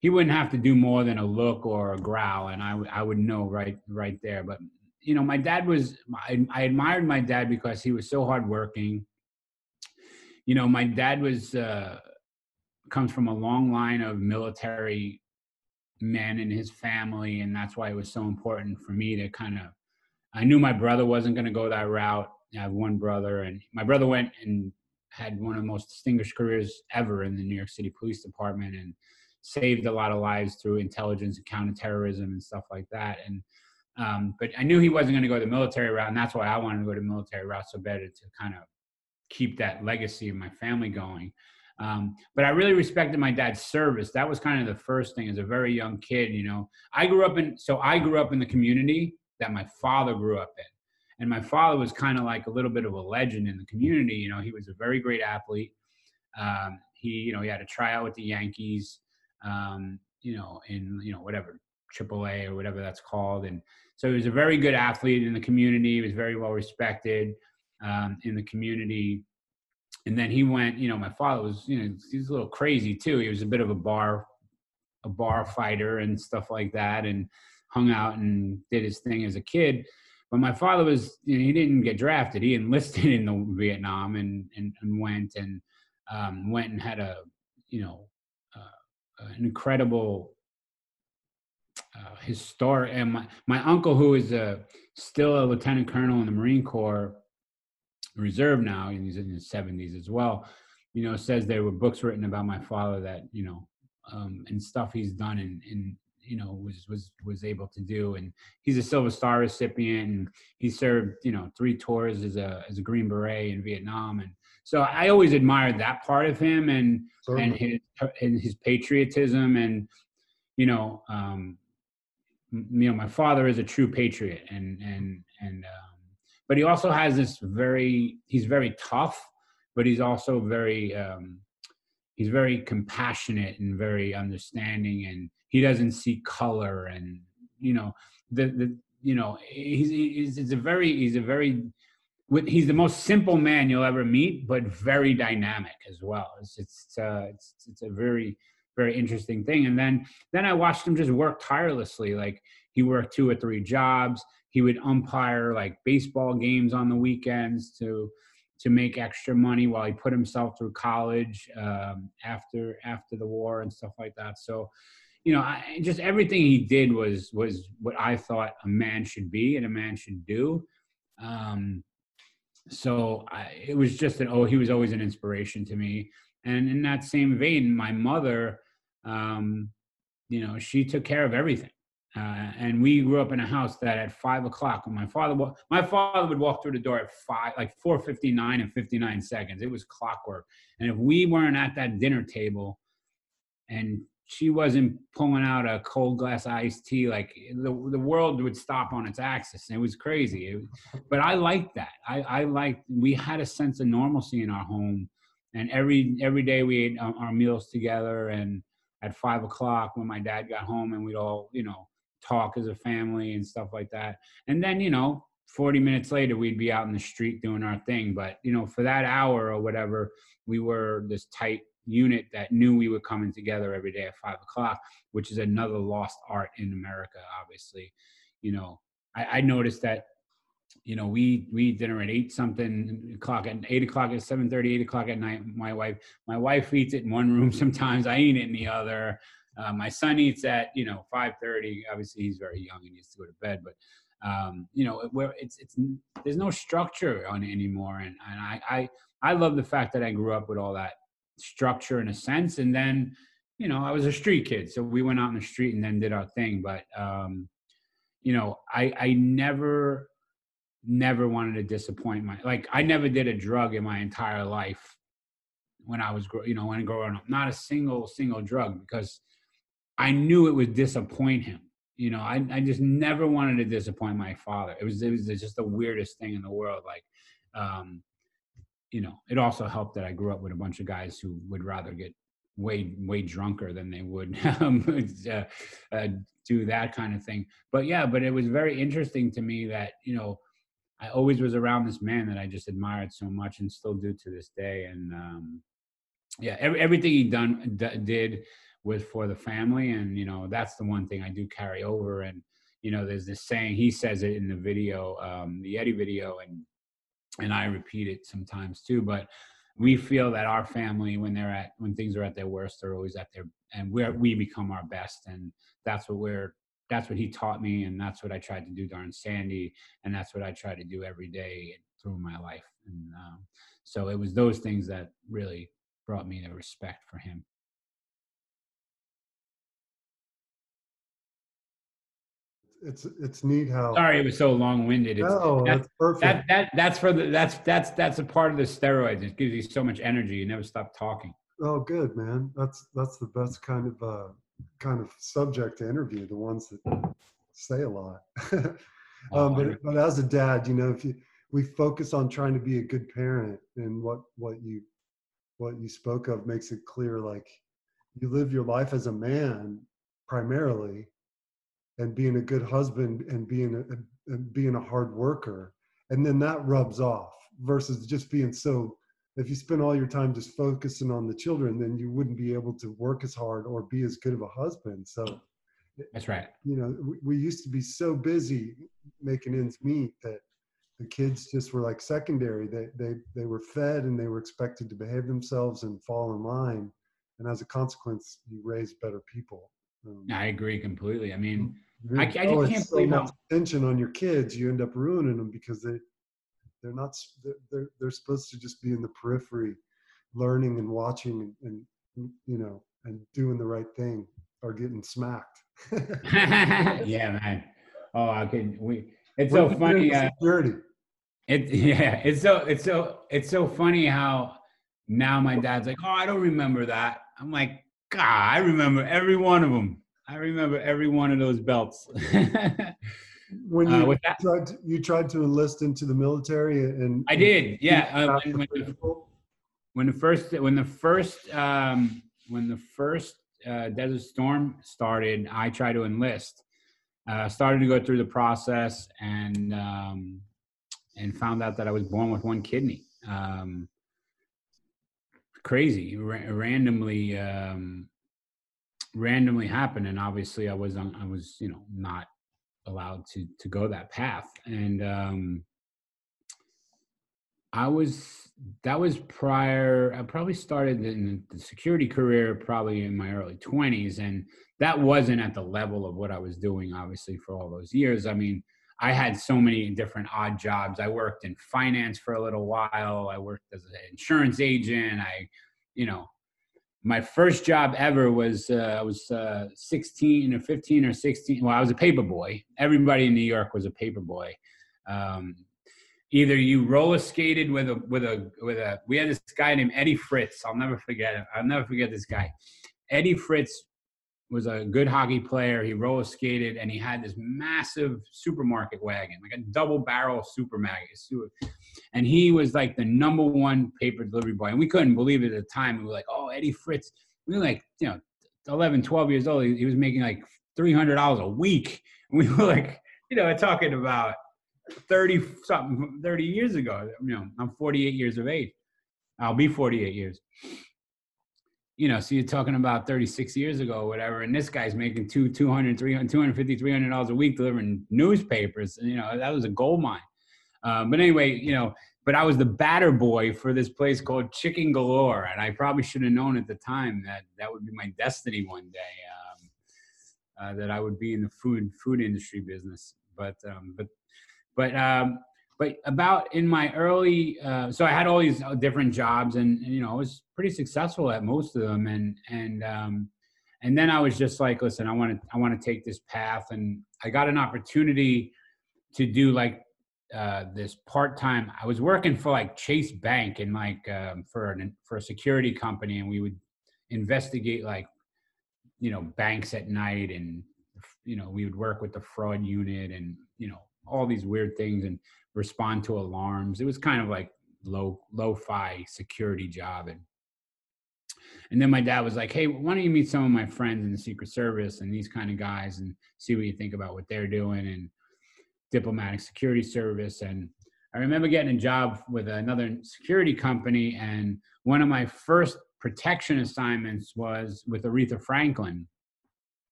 he wouldn't have to do more than a look or a growl, and I, I would know right, right there. But you know, my dad was, I, I admired my dad because he was so hardworking. You know, my dad was uh, comes from a long line of military men in his family, and that's why it was so important for me to kind of. I knew my brother wasn't going to go that route, I have one brother, and my brother went and had one of the most distinguished careers ever in the New York City Police Department and saved a lot of lives through intelligence and counterterrorism and stuff like that. And um, but I knew he wasn't going to go the military route, and that's why I wanted to go the military route so better to kind of keep that legacy of my family going. Um, but I really respected my dad's service. That was kind of the first thing as a very young kid. You know, I grew up in so I grew up in the community that my father grew up in. And my father was kind of like a little bit of a legend in the community. You know, he was a very great athlete. Um, he, you know, he had a tryout with the Yankees, um, you know, in, you know, whatever, AAA or whatever that's called. And so he was a very good athlete in the community. He was very well respected um, in the community. And then he went, you know, my father was, you know, he's a little crazy too. He was a bit of a bar, a bar fighter and stuff like that, and hung out and did his thing as a kid. But my father was, you know, he didn't get drafted. He enlisted in the Vietnam and, and, and went and um, went and had a, you know, uh, an incredible uh, historic. And my, my uncle, who is a, still a lieutenant colonel in the Marine Corps Reserve now, and he's in his 70s as well, you know, says there were books written about my father that, you know, um, and stuff he's done in, in you know was was was able to do. And he's a silver star recipient and he served you know three tours as a as a green beret in vietnam. And so i always admired that part of him and Certainly. and his and his patriotism. And you know um you know my father is a true patriot. And and and um but he also has this very he's very tough but he's also very um he's very compassionate and very understanding. And he doesn't see color and you know the the you know he's he's, a very he's a very he's the most simple man you'll ever meet but very dynamic as well. It's it's uh, it's, it's a very very interesting thing. And then then i watched him just work tirelessly. Like he worked two or three jobs. He would umpire like baseball games on the weekends to to make extra money while he put himself through college um, after after the war and stuff like that. So you know, I, just everything he did was was what I thought a man should be and a man should do. Um, so I, it was just that oh, he was always an inspiration to me. And in that same vein, my mother, um, you know, she took care of everything. Uh, and we grew up in a house that at five o'clock when my father my father would walk through the door at five like 459 and 59 seconds it was clockwork and if we weren't at that dinner table and she wasn't pulling out a cold glass iced tea like the, the world would stop on its axis it was crazy. It, but i liked that. I i liked we had a sense of normalcy in our home and every every day we ate our meals together and at five o'clock when my dad got home and we'd all you know talk as a family and stuff like that. And then you know 40 minutes later we'd be out in the street doing our thing. But you know for that hour or whatever we were this tight unit that knew we were coming together every day at five o'clock, which is another lost art in America, obviously. You know, I, I noticed that you know, we we dinner at eight something o'clock at eight o'clock at seven thirty, eight o'clock at night. My wife, my wife eats it in one room sometimes. I eat it in the other. Uh, my son eats at you know five thirty. Obviously, he's very young and needs to go to bed. But um, you know, where it's it's there's no structure on it anymore. And and I I I love the fact that I grew up with all that structure in a sense. And then you know, I was a street kid, so we went out in the street and then did our thing. But um, you know, I I never never wanted to disappoint my like I never did a drug in my entire life when I was you know when growing up. Not a single single drug because I knew it would disappoint him. You know, I I just never wanted to disappoint my father. It was it was just the weirdest thing in the world. Like, um, you know, it also helped that I grew up with a bunch of guys who would rather get way way drunker than they would um, uh, uh, do that kind of thing. But yeah, but it was very interesting to me that you know I always was around this man that I just admired so much and still do to this day. And um, yeah, every, everything he done d- did was for the family, and you know that's the one thing I do carry over. And you know, there's this saying he says it in the video, um, the Eddie video, and and I repeat it sometimes too. But we feel that our family, when they're at when things are at their worst, they're always at their and we we become our best, and that's what we're that's what he taught me and that's what i tried to do darn sandy and that's what i try to do every day through my life and um, so it was those things that really brought me to respect for him it's it's neat how sorry it was so long-winded. It's, no, that's, that's perfect. that, that that's for the that's that's that's a part of the steroids. It gives you so much energy you never stop talking. Oh good man. That's that's the best kind of uh kind of subject to interview, the ones that say a lot. um, but, but as a dad, you know, if you, we focus on trying to be a good parent and what, what you, what you spoke of makes it clear, like you live your life as a man primarily and being a good husband and being a, and being a hard worker. And then that rubs off versus just being so if you spend all your time just focusing on the children, then you wouldn't be able to work as hard or be as good of a husband. So that's right. You know, we, we used to be so busy making ends meet that the kids just were like secondary. They, they, they were fed and they were expected to behave themselves and fall in line. And as a consequence, you raise better people. Um, I agree completely. I mean, I, I, can't believe so much attention on your kids. You end up ruining them because they, they're not. They're they're supposed to just be in the periphery, learning and watching and, and you know and doing the right thing or getting smacked. yeah, man. Oh, I can. We. It's so funny. Uh, security. It yeah. It's so it's so it's so funny how now my dad's like, oh, I don't remember that. I'm like, God, I remember every one of them. I remember every one of those belts. when uh, you uh, tried to, you tried to enlist into the military and I did yeah uh, when, when, the, when, the, first when the first um, when the first uh, Desert Storm started I tried to enlist. Uh, started to go through the process and um, and found out that I was born with one kidney. Um, crazy ra- randomly um, randomly happened and obviously I was on, I was you know not allowed to to go that path. And um i was that was prior i probably started in the security career probably in my early 20s and that wasn't at the level of what i was doing obviously for all those years. I mean i had so many different odd jobs. I worked in finance for a little while. I worked as an insurance agent. I you know my first job ever was uh, I was uh, 16 or 15 or 16. Well, I was a paper boy. Everybody in New York was a paper boy. Um, either you roller skated with a with a with a. We had this guy named Eddie Fritz. I'll never forget. I'll never forget this guy. Eddie Fritz was a good hockey player. He roller skated and he had this massive supermarket wagon, like a double barrel supermarket. And he was like the number one paper delivery boy. And we couldn't believe it at the time. We were like, oh, Eddie Fritz. We were like, you know, 11, 12 years old. He, was making like $300 a week. And we were like, you know, talking about 30 something, 30 years ago. You know, I'm 48 years of age. I'll be 48 years you know, so you're talking about 36 years ago or whatever, and this guy's making two, 200, 300, 250, 300 dollars a week delivering newspapers. And, you know, that was a gold mine. Um, but anyway, you know, but I was the batter boy for this place called Chicken Galore, and I probably should have known at the time that that would be my destiny one day. Um, uh, that I would be in the food food industry business, but um, but but um, but about in my early uh, so i had all these different jobs and, and, you know i was pretty successful at most of them. And and um, and then i was just like listen i want to i want to take this path. And i got an opportunity to do like uh, this part-time i was working for like chase bank and like um, for an for a security company. And we would investigate like you know banks at night and you know we would work with the fraud unit and you know all these weird things and respond to alarms. It was kind of like low lo-fi security job and and then my dad was like, "Hey, why don't you meet some of my friends in the Secret Service and these kind of guys and see what you think about what they're doing and diplomatic security service." And I remember getting a job with another security company, and one of my first protection assignments was with Aretha Franklin,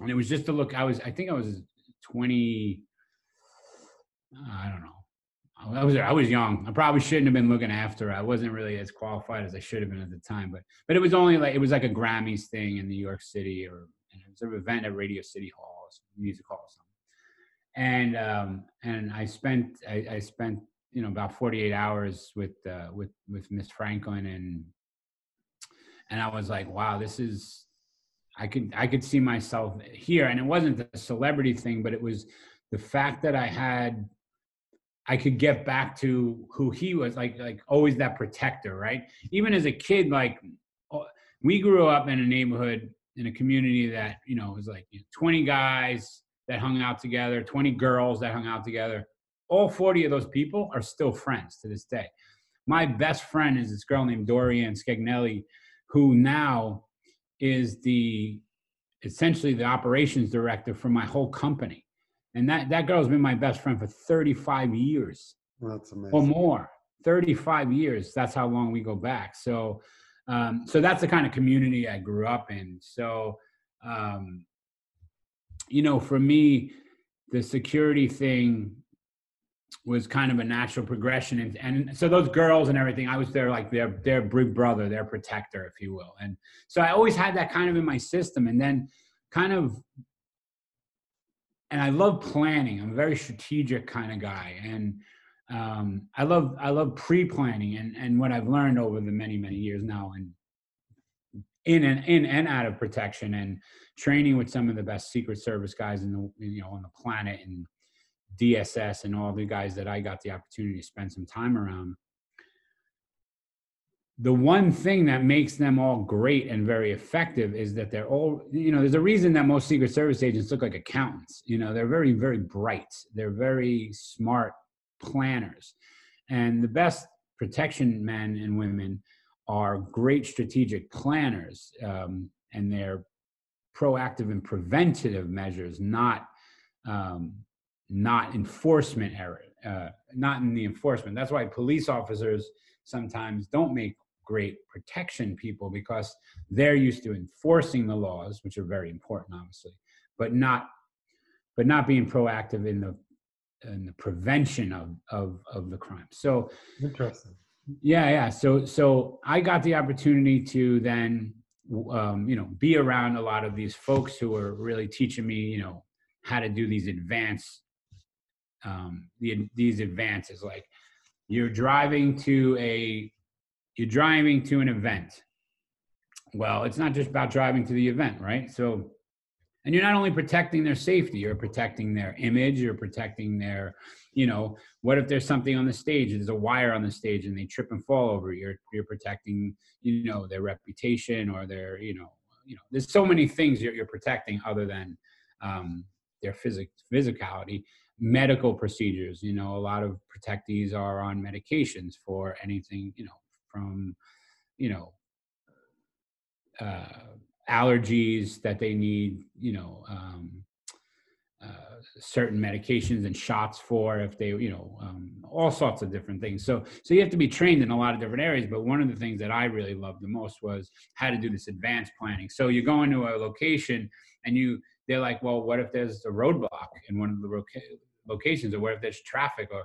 and it was just to look. I was, I think, I was twenty. I don't know, I was I was young. I probably shouldn't have been looking after. I wasn't really as qualified as I should have been at the time. But but it was only like it was like a Grammys thing in New York City, or it was an event at Radio City Hall, music hall, or something. And um, and I spent I, I spent you know about 48 hours with uh, with with Miss Franklin, and and I was like, wow, this is I could I could see myself here. And it wasn't the celebrity thing, but it was the fact that I had I could get back to who he was, like like always that protector, right? Even as a kid, like we grew up in a neighborhood in a community that you know was like 20 guys that hung out together, 20 girls that hung out together. All 40 of those people are still friends to this day. My best friend is this girl named Dorian Scagnelli, who now is the essentially the operations director for my whole company and that that girl's been my best friend for 35 years. That's amazing. or more. 35 years that's how long we go back. So um, so that's the kind of community i grew up in. So um, you know for me the security thing was kind of a natural progression. And, and so those girls and everything i was their like their their big brother their protector if you will. And so i always had that kind of in my system. And then kind of and I love planning. I'm a very strategic kind of guy, and um, I love I love pre-planning. And and what I've learned over the many many years now, and in and in and out of protection, and training with some of the best Secret Service guys in the you know on the planet, and DSS, and all the guys that I got the opportunity to spend some time around the one thing that makes them all great and very effective is that they're all you know there's a reason that most secret service agents look like accountants. You know they're very very bright. They're very smart planners. And the best protection men and women are great strategic planners um, and they're proactive and preventative measures not um, not enforcement error uh, not in the enforcement. That's why police officers sometimes don't make great protection people because they're used to enforcing the laws, which are very important, obviously, but not but not being proactive in the in the prevention of of of the crime. So interesting. Yeah, yeah. So so I got the opportunity to then um, you know be around a lot of these folks who were really teaching me you know how to do these advanced um, the, these advances like you're driving to a you're driving to an event. Well, it's not just about driving to the event, right? So, and you're not only protecting their safety, you're protecting their image, you're protecting their, you know, what if there's something on the stage, there's a wire on the stage and they trip and fall over, you're you're protecting, you know, their reputation or their, you know, you know, there's so many things you're, you're protecting other than um, their physic physicality medical procedures you know a lot of protectees are on medications for anything you know from, you know, uh, allergies that they need, you know, um, uh, certain medications and shots for if they, you know, um, all sorts of different things. So, so you have to be trained in a lot of different areas. But one of the things that I really loved the most was how to do this advanced planning. So you go into a location and you, they're like, well, what if there's a roadblock in one of the loca- locations, or what if there's traffic, or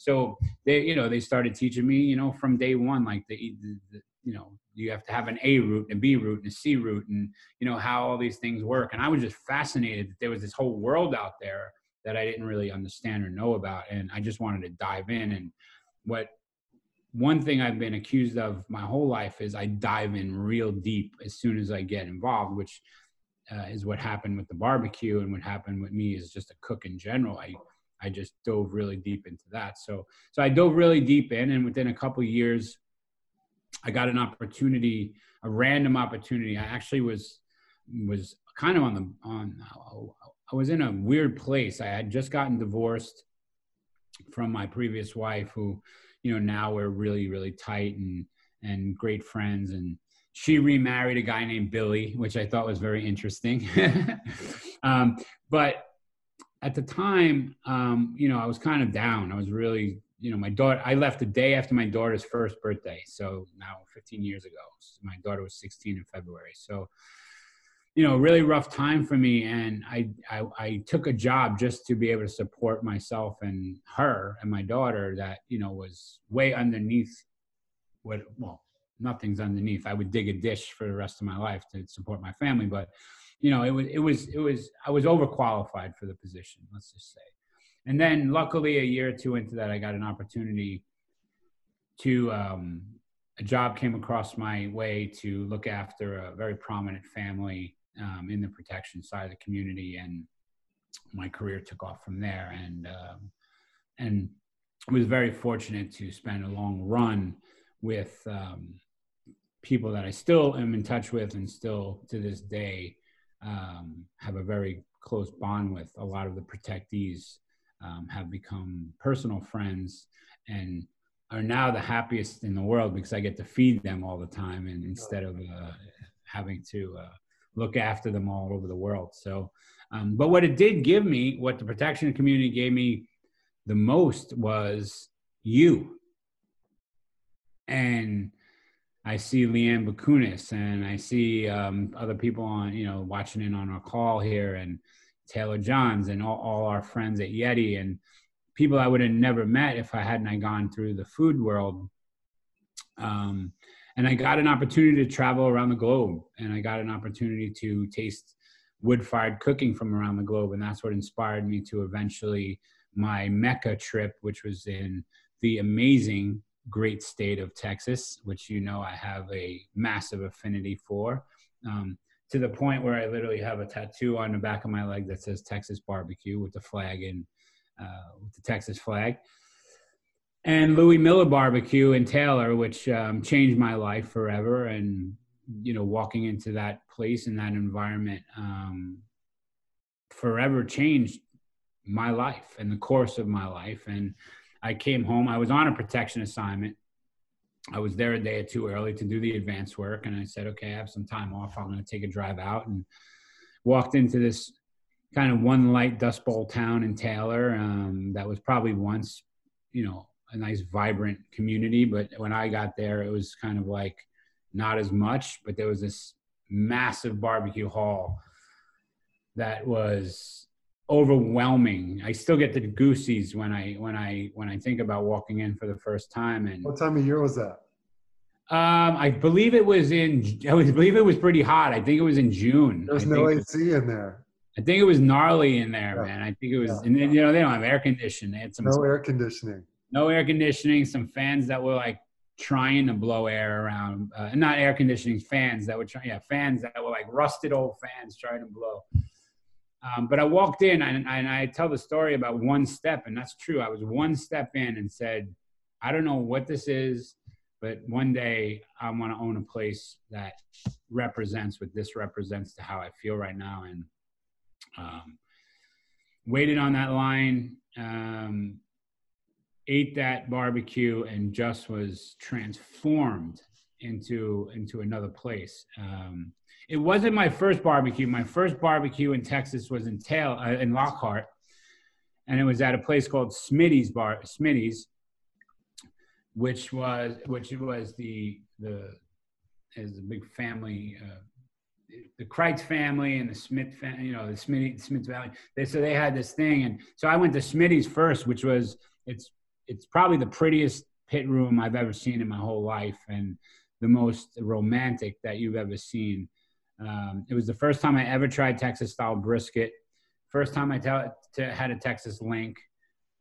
so they you know they started teaching me you know from day one like the, the, the you know you have to have an A route and a B route and a C route and you know how all these things work. And I was just fascinated that there was this whole world out there that I didn't really understand or know about. And I just wanted to dive in. And what one thing I've been accused of my whole life is I dive in real deep as soon as I get involved, which uh, is what happened with the barbecue and what happened with me is just a cook in general. I I just dove really deep into that. So so I dove really deep in, and within a couple years, I got an opportunity, a random opportunity. I actually was was kind of on the on. I was in a weird place. I had just gotten divorced from my previous wife, who, you know, now we're really really tight and and great friends. And she remarried a guy named Billy, which I thought was very interesting. um, but at the time, um, you know, I was kind of down. I was really you know, my daughter, I left the day after my daughter's first birthday. So now 15 years ago, my daughter was 16 in February. So, you know, really rough time for me. And I, I, I took a job just to be able to support myself and her and my daughter that, you know, was way underneath what, well, nothing's underneath. I would dig a dish for the rest of my life to support my family. But, you know, it was, it was, it was, I was overqualified for the position, let's just say. And then luckily a year or two into that i got an opportunity to um, a job came across my way to look after a very prominent family um, in the protection side of the community and my career took off from there. And um, and was very fortunate to spend a long run with um, people that I still am in touch with and still to this day um, have a very close bond with a lot of the protectees um, have become personal friends and are now the happiest in the world because I get to feed them all the time and instead of uh, having to uh, look after them all over the world. So, um, but what it did give me, what the protection community gave me the most was you. And I see Leanne Bakunis and I see um, other people on, you know, watching in on our call here and Taylor Johns and all, all our friends at Yeti and people I would have never met if I hadn't gone through the food world. Um, and I got an opportunity to travel around the globe, and I got an opportunity to taste wood-fired cooking from around the globe, and that's what inspired me to eventually my Mecca trip, which was in the amazing great state of Texas, which you know I have a massive affinity for. Um, to the point where I literally have a tattoo on the back of my leg that says Texas barbecue with the flag and uh, with the Texas flag. And Louie Mueller barbecue in Taylor, which um, changed my life forever. And, you know, walking into that place and that environment um, forever changed my life and the course of my life. And I came home, I was on a protection assignment I was there a day or two early to do the advance work, and I said, "Okay, I have some time off. I'm going to take a drive out." And walked into this kind of one light Dust Bowl town in Taylor um, that was probably once, you know, a nice vibrant community. But when I got there, it was kind of like not as much. But there was this massive barbecue hall that was overwhelming. I still get the goosies when I when I when I think about walking in for the first time. And what time of year was that? Um, I believe it was in. I believe it was pretty hot. I think it was in June. There's no AC in there. I think it was gnarly in there, yeah. man. I think it was, yeah. and then, you know, they don't have air conditioning. They had some no air conditioning. No air conditioning. Some fans that were like trying to blow air around, uh, not air conditioning fans that were trying. Yeah, fans that were like rusted old fans trying to blow. Um, but I walked in and, and I tell the story about one step, and that's true. I was one step in and said, I don't know what this is, but one day I want to own a place that represents what this represents to how I feel right now. And um, waited on that line, um, ate that barbecue, and just was transformed into into another place. Um, it wasn't my first barbecue. My first barbecue in Texas was in Tail uh, in Lockhart, and it was at a place called Smitty's Bar Smitty's, which was which was the the is a big family. Uh, the Kreuz family and the Smith, family, you know, the Smith, Smith Valley. They so they had this thing, and so I went to Smitty's first, which was it's it's probably the prettiest pit room I've ever seen in my whole life, and the most romantic that you've ever seen. Um, it was the first time I ever tried Texas style brisket. First time I t- had a Texas link.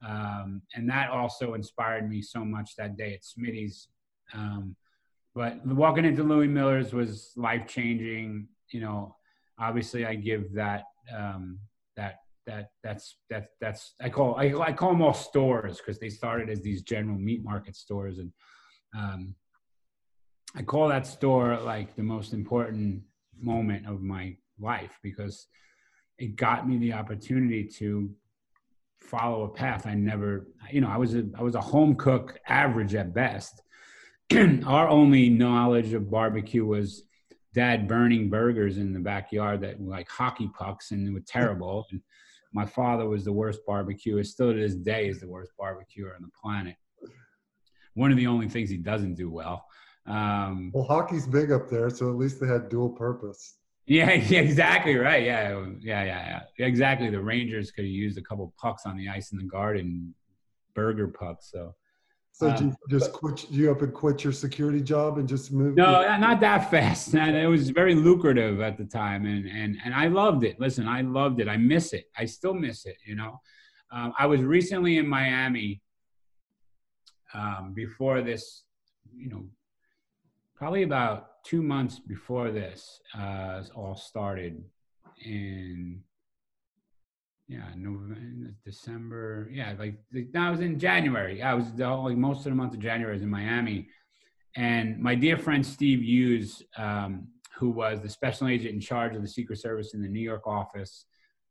Um, and that also inspired me so much that day at Smitty's. Um, but walking into Louie Mueller's was life changing. You know, obviously I give that um, that that that's that that's I call I, I call them all stores because they started as these general meat market stores and um, I call that store like the most important moment of my life because it got me the opportunity to follow a path I never you know I was a I was a home cook average at best. Our only knowledge of barbecue was dad burning burgers in the backyard that were like hockey pucks and were terrible. And my father was the worst barbecuer still to this day is the worst barbecuer on the planet. One of the only things he doesn't do well um, well hockey's big up there so at least they had dual purpose yeah, yeah, exactly right. Yeah, yeah, yeah, yeah. Exactly. The Rangers could have used a couple pucks on the ice in the garden, burger pucks. So, so um, you just quit? You up and quit your security job and just move? No, to- not that fast. it was very lucrative at the time, and and and I loved it. Listen, I loved it. I miss it. I still miss it. You know, um, I was recently in Miami um, before this. You know, probably about two months before this uh, all started in yeah November, December yeah like that was in January. I was the whole, like most of the month of January I was in Miami. And my dear friend Steve Hughes um, who was the special agent in charge of the Secret Service in the New York office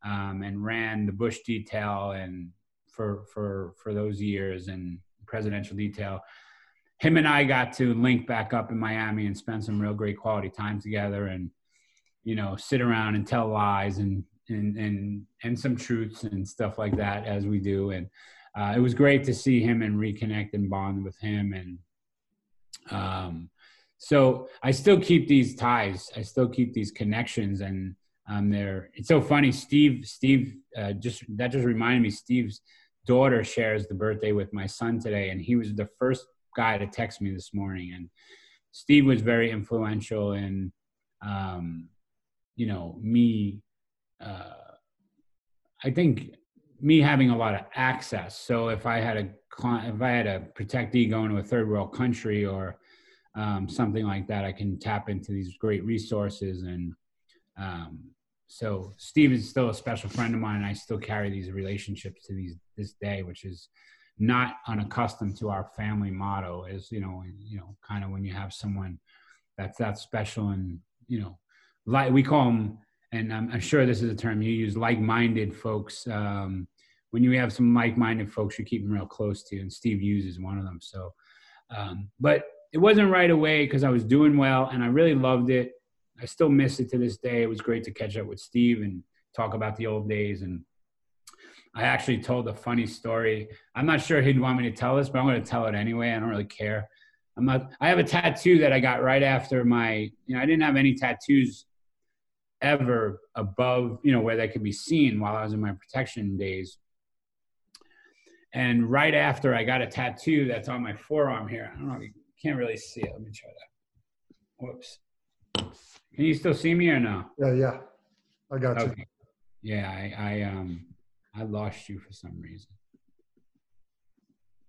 um, and ran the Bush detail and for for for those years and presidential detail him and I got to link back up in Miami and spend some real great quality time together and you know sit around and tell lies and and and and some truths and stuff like that as we do. And uh, it was great to see him and reconnect and bond with him. And um, so I still keep these ties. I still keep these connections and um, there it's so funny. Steve Steve uh, just that just reminded me Steve's daughter shares the birthday with my son today. And he was the first guy to text me this morning, and Steve was very influential in, um, you know, me. Uh, I think me having a lot of access. So if I had a if I had a protectee going to a third world country or um, something like that, I can tap into these great resources. And um, so Steve is still a special friend of mine, and I still carry these relationships to these this day, which is not unaccustomed to our family motto is you know you know kind of when you have someone that's that special and you know like we call them and I'm, sure this is a term you use like-minded folks. Um, when you have some like-minded folks you keep them real close to and steve hughes is one of them so um, but it wasn't right away because i was doing well and i really loved it. I still miss it to this day. It was great to catch up with steve and talk about the old days and I actually told a funny story. I'm not sure he'd want me to tell this, but I'm going to tell it anyway. I don't really care. I'm not. I have a tattoo that I got right after my. You know, I didn't have any tattoos ever above, you know, where they could be seen while I was in my protection days. And right after I got a tattoo that's on my forearm here. I don't know. You can't really see it. Let me try that. Whoops. Can you still see me or no? Yeah, yeah. I got okay. you. Yeah, I, I um I lost you for some reason.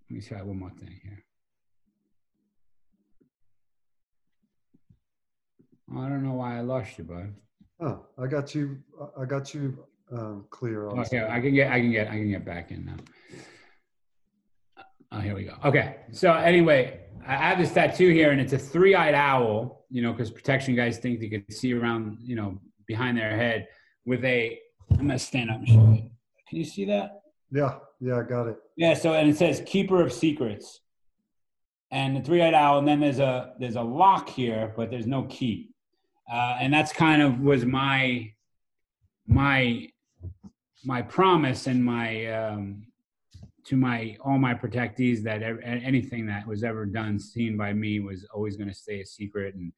Let me try one more thing here. I don't know why I lost you, bud. Oh, I got you. I got you um, clear. Okay, I can get. I can get. I can get back in now. Oh, here we go. Okay. So anyway, I have this tattoo here, and it's a three-eyed owl. You know, because protection guys think they could see around. You know, behind their head with a. I'm gonna stand up and show you. Can you see that? Yeah, yeah, I got it. Yeah, so and it says keeper of secrets. And the three-eyed owl, and then there's a there's a lock here, but there's no key. Uh, and that's kind of was my my my promise and my um, to my all my protectees that ever, anything that was ever done seen by me was always going to stay a secret and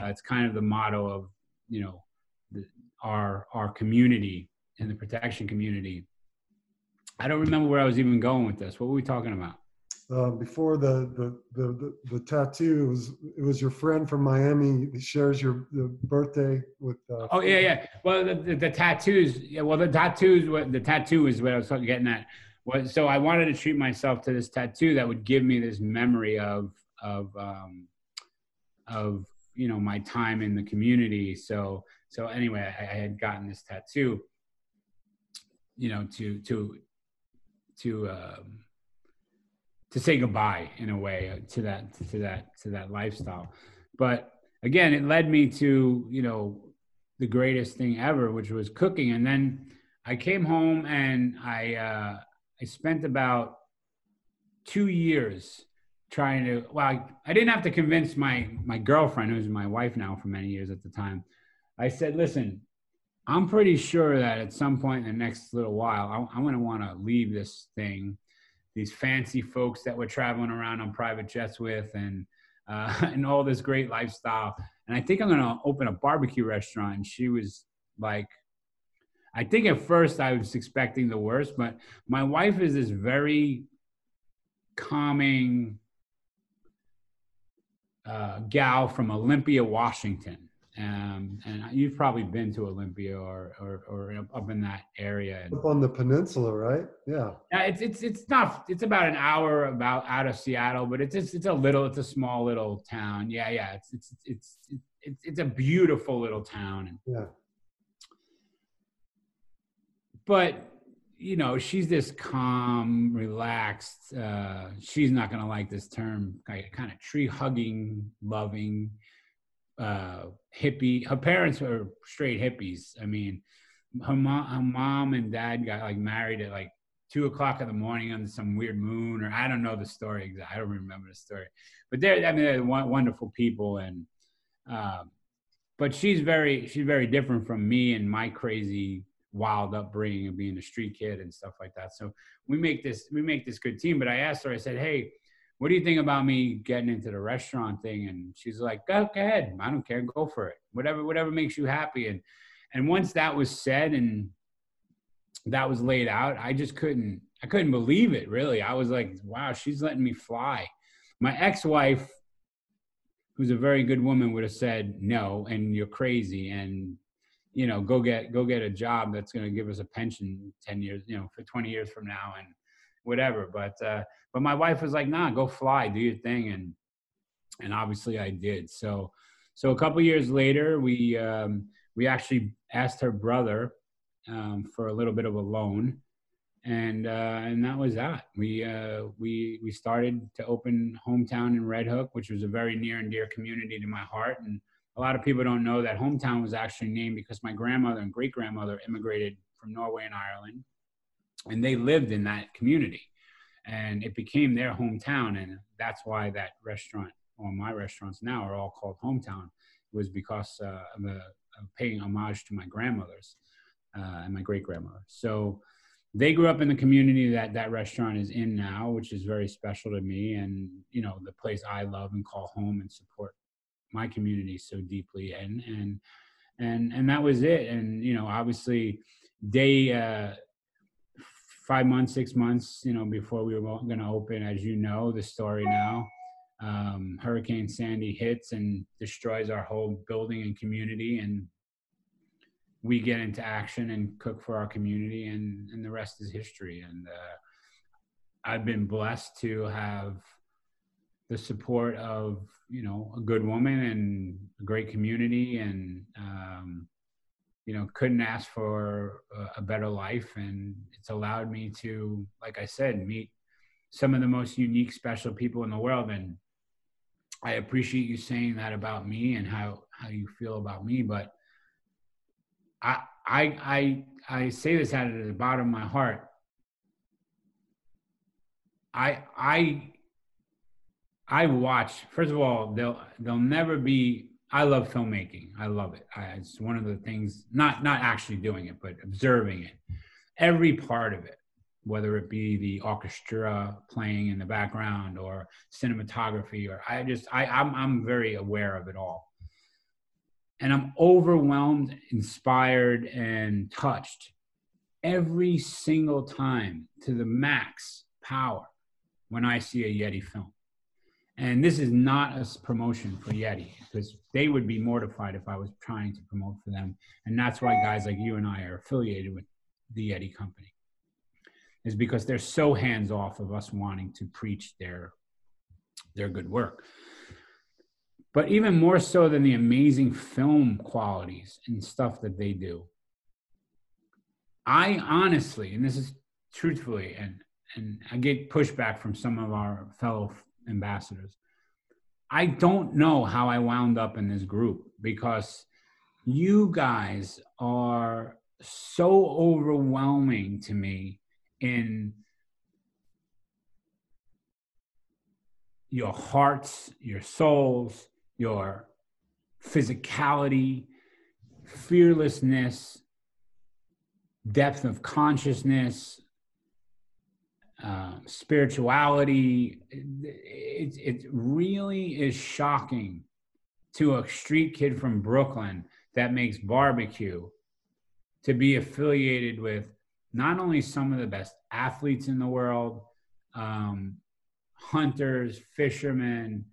uh, it's kind of the motto of you know the, our our community and the protection community I don't remember where I was even going with this. What were we talking about? uh, before the, the the, the the tattoo. It was it was your friend from Miami. He shares your the birthday with. Uh, oh yeah, yeah. Well, the, the, the tattoos. Yeah, well, the tattoos. What the tattoo is what I was getting at. Was so I wanted to treat myself to this tattoo that would give me this memory of of um, of you know my time in the community. So so anyway, I, I had gotten this tattoo. You know, to to to um, to say goodbye in a way uh, to that to that to that lifestyle. But again it led me to you know the greatest thing ever which was cooking. And then i came home and i uh i spent about two years trying to well I, I didn't have to convince my my girlfriend who's my wife now for many years at the time. I said listen i'm pretty sure that at some point in the next little while I, i'm going to want to leave this thing these fancy folks that we're traveling around on private jets with and uh, and all this great lifestyle. And I think I'm gonna open a barbecue restaurant. And she was like, I think at first I was expecting the worst, but my wife is this very calming uh, gal from Olympia, Washington. Um, and you've probably been to Olympia or, or, or up in that area. Up on the peninsula, right? Yeah. Yeah, it's it's it's not. It's about an hour about out of Seattle, but it's it's, it's a little. It's a small little town. Yeah, yeah. It's it's it's it's it's a beautiful little town. Yeah. But you know, she's this calm, relaxed. Uh, she's not gonna like this term. Kind of tree hugging, loving uh, hippie. Her parents were straight hippies. I mean, her mom, her mom and dad got like married at like two o'clock in the morning on some weird moon, or I don't know the story exactly. I don't remember the story, but they're I mean they're wonderful people, and um, but she's very she's very different from me and my crazy wild upbringing of being a street kid and stuff like that. So we make this we make this good team. But I asked her, I said, hey what do you think about me getting into the restaurant thing? And she's like, go, ahead. I don't care. Go for it. Whatever, whatever makes you happy. And, and once that was said and that was laid out, I just couldn't, I couldn't believe it really. I was like, wow, she's letting me fly. My ex-wife, who's a very good woman, would have said no, and you're crazy. And, you know, go get, go get a job that's going to give us a pension 10 years, you know, for 20 years from now. And, whatever. But uh, but my wife was like, nah, go fly, do your thing, and and obviously I did. So so a couple years later, we um, we actually asked her brother um, for a little bit of a loan, and uh, and that was that. We uh, we we started to open hometown in Red Hook, which was a very near and dear community to my heart. And a lot of people don't know that hometown was actually named because my grandmother and great grandmother immigrated from Norway and Ireland and they lived in that community. And it became their hometown and that's why that restaurant or my restaurants now are all called hometown was because uh, of, a, of, paying homage to my grandmothers uh, and my great grandmother so they grew up in the community that that restaurant is in now which is very special to me and you know the place i love and call home and support my community so deeply and and and and that was it. And you know obviously they uh five months, six months, you know, before we were going to open, as you know, the story now, um, Hurricane Sandy hits and destroys our whole building and community, and we get into action and cook for our community, and and the rest is history. And uh, I've been blessed to have the support of you know a good woman and a great community and um, you know couldn't ask for a, better life. And it's allowed me to like i said meet some of the most unique special people in the world. And i appreciate you saying that about me and how how you feel about me. But i i i, I say this out of the bottom of my heart. I i i watch first of all they'll they'll never be I love filmmaking. I love it. I, it's one of the things, not not actually doing it, but observing it. Every part of it, whether it be the orchestra playing in the background or cinematography, or I just I I'm I'm very aware of it all, and I'm overwhelmed, inspired, and touched every single time to the max power when I see a Yeti film. And this is not a promotion for Yeti because they would be mortified if I was trying to promote for them. And that's why guys like you and I are affiliated with the Yeti company, is because they're so hands off of us wanting to preach their their good work. But even more so than the amazing film qualities and stuff that they do, I honestly, and this is truthfully, and and I get pushback from some of our fellow ambassadors. I don't know how I wound up in this group because you guys are so overwhelming to me in your hearts, your souls, your physicality, fearlessness, depth of consciousness, uh, spirituality. It, it really is shocking to a street kid from Brooklyn that makes barbecue to be affiliated with not only some of the best athletes in the world, um, hunters, fishermen,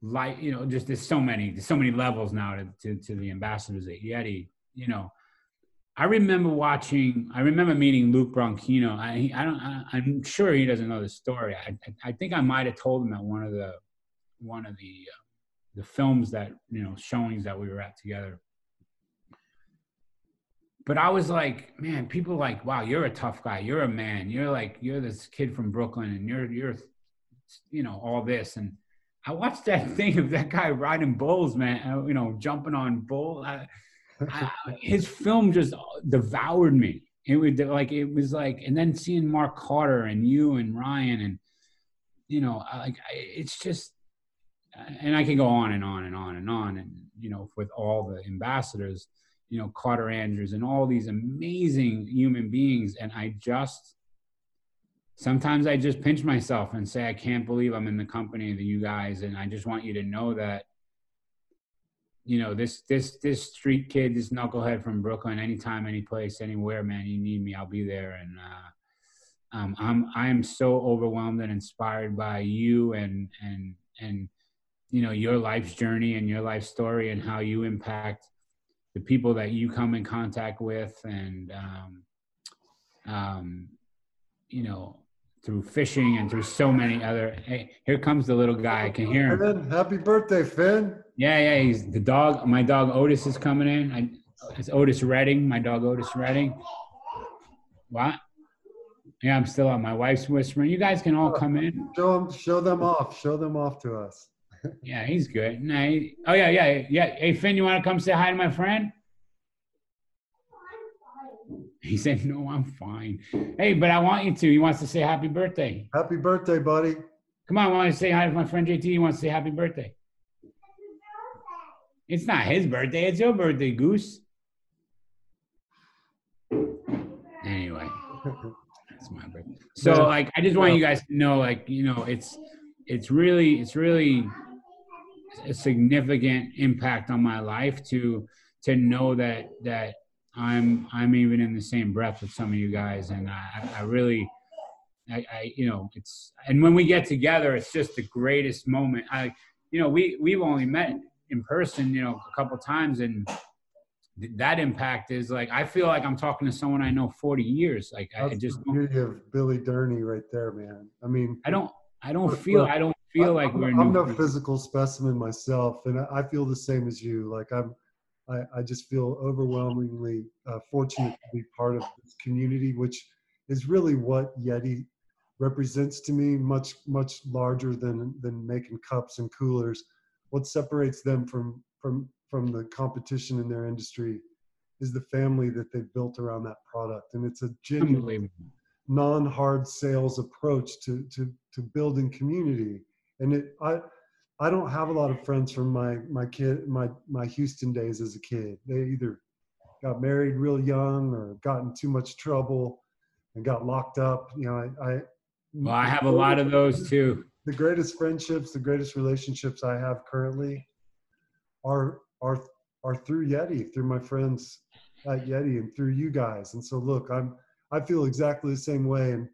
like you know, just there's so many, there's so many levels now to, to, to the ambassadors at Yeti. You know, I remember watching. I remember meeting Luke Branquinho. I, I don't. I, am sure he doesn't know the story. I, I think I might have told him at one of the one of the uh, the films that you know showings that we were at together. But I was like, man, people like, wow, you're a tough guy. You're a man. You're like, you're this kid from Brooklyn, and you're you're, you know, all this. And I watched that thing of that guy riding bulls, man. Uh, you know, jumping on bull. I, His film just devoured me. It would like it was like, and then seeing Mark Carter and you and Ryan and you know, like it's just, and I can go on and on and on and on, and you know, with all the ambassadors, you know, Carter Andrews and all these amazing human beings, and I just sometimes I just pinch myself and say, I can't believe I'm in the company of you guys, and I just want you to know that you know this this this street kid this knucklehead from brooklyn anytime any place anywhere man you need me i'll be there. And uh um i'm i'm so overwhelmed and inspired by you and and and you know your life's journey and your life story and how you impact the people that you come in contact with. And um um you know through fishing and through so many other. Hey, here comes the little guy. I can hear him. Finn, happy birthday, Finn. Yeah, yeah. He's the dog. My dog Otis is coming in. I, it's Otis Redding. My dog Otis Redding. What? Yeah, I'm still on. My wife's whispering. You guys can all come in. Show them, show them off. Show them off to us. yeah, he's good. He, oh yeah, yeah, yeah. Hey Finn, you want to come say hi to my friend? He said, No, I'm fine. Hey, but I want you to. He wants to say happy birthday. Happy birthday, buddy. Come on, I want to say hi to my friend JT. He wants to say happy birthday. It's not his birthday, it's your birthday, Goose. Anyway, that's my birthday. So like I just want you guys to know, like, you know, it's it's really, it's really a significant impact on my life to to know that that I'm I'm even in the same breath with some of you guys, and I, I really, I, I, you know, it's and when we get together, it's just the greatest moment. I, you know, we we've only met in person, you know, a couple times, and that impact is like I feel like I'm talking to someone I know 40 years. Like That's I just the beauty of Billy Durney right there, man. I mean, I don't I don't feel I don't feel like we're. I'm no physical specimen myself, and I feel the same as you. Like I'm I, I just feel overwhelmingly uh, fortunate to be part of this community, which is really what Yeti represents to me, much much larger than than making cups and coolers. What separates them from from from the competition in their industry is the family that they've built around that product, and it's a genuine non-hard sales approach to to to building community. And it I I don't have a lot of friends from my my kid my my Houston days as a kid. They either got married real young or got in too much trouble and got locked up. You know, I, I well, I have a lot of those too. The greatest friendships, the greatest relationships I have currently are are are through Yeti, through my friends at Yeti and through you guys. And so look, I'm I feel exactly the same way and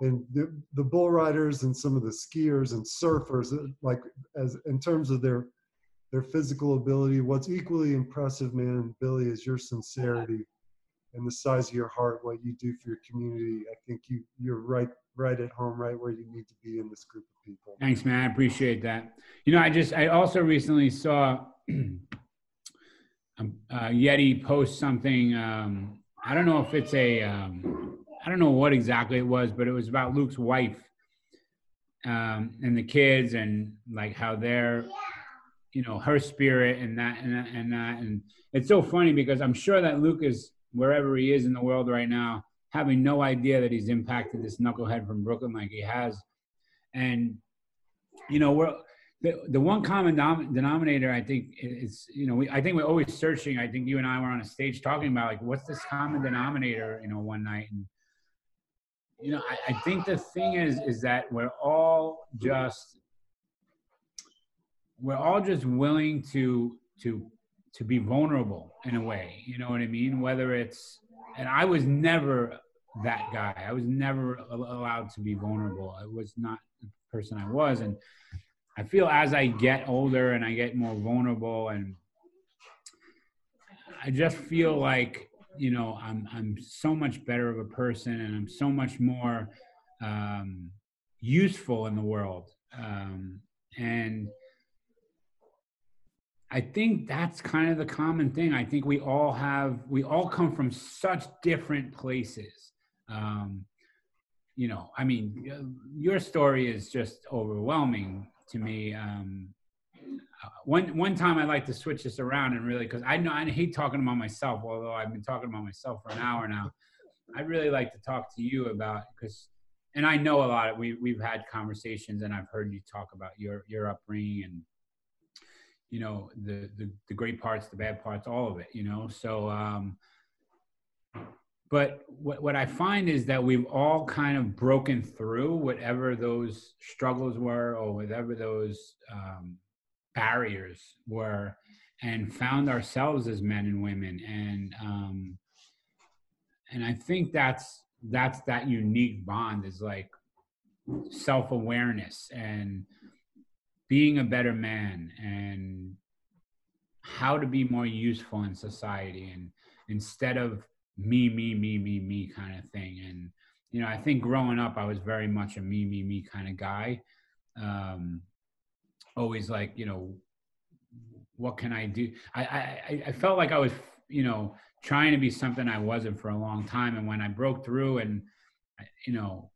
and the, the bull riders and some of the skiers and surfers uh, like as in terms of their their physical ability what's equally impressive man billy is your sincerity and the size of your heart what you do for your community. I think you you're right right at home right where you need to be in this group of people. Thanks man. I appreciate that. You know i just i also recently saw um, uh, yeti post something um, i don't know if it's a um, I don't know what exactly it was, but it was about Luke's wife um, and the kids and like how they're, you know, her spirit and that and that and that. And it's so funny because I'm sure that Luke is wherever he is in the world right now, having no idea that he's impacted this knucklehead from Brooklyn like he has. And, you know, we're, the, the one common denominator I think is you know we, I think we're always searching. I think you and I were on a stage talking about like what's this common denominator you know one night and you know, I, I think the thing is, is that we're all just, we're all just willing to, to, to be vulnerable in a way. You know what I mean? Whether it's, and I was never that guy. I was never allowed to be vulnerable. I was not the person I was. And I feel as I get older and I get more vulnerable and I just feel like you know i'm i'm so much better of a person and i'm so much more um, useful in the world. Um, and i think that's kind of the common thing. I think we all have we all come from such different places. Um, you know i mean your story is just overwhelming to me. Um, one one time I'd like to switch this around and really because I know I hate talking about myself, although I've been talking about myself for an hour now. I'd really like to talk to you about because, and I know a lot. Of, we we've had conversations, and I've heard you talk about your your upbringing and you know the the, the great parts, the bad parts, all of it. You know, so. um but what, what I find is that we've all kind of broken through whatever those struggles were or whatever those um, barriers were and found ourselves as men and women. And um and i think that's that's that unique bond is like self-awareness and being a better man and how to be more useful in society and instead of me me me me me kind of thing. And you know i think growing up i was very much a me me me kind of guy. Um always like you know what can i do? I, I i felt like i was you know trying to be something i wasn't for a long time. And when i broke through and you know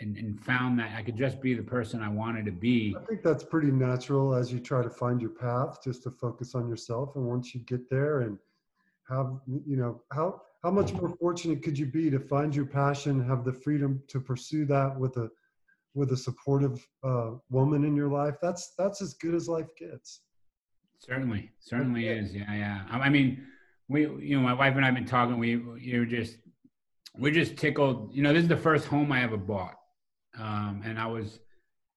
and, and found that i could just be the person i wanted to be. I think that's pretty natural as you try to find your path just to focus on yourself. And once you get there and have you know how how much more fortunate could you be to find your passion have the freedom to pursue that with a with a supportive uh, woman in your life, that's that's as good as life gets. Certainly, certainly is. Yeah, yeah. I mean, we, you know, my wife and I have been talking. We, you know, just we're just tickled. You know, this is the first home I ever bought, um, and I was,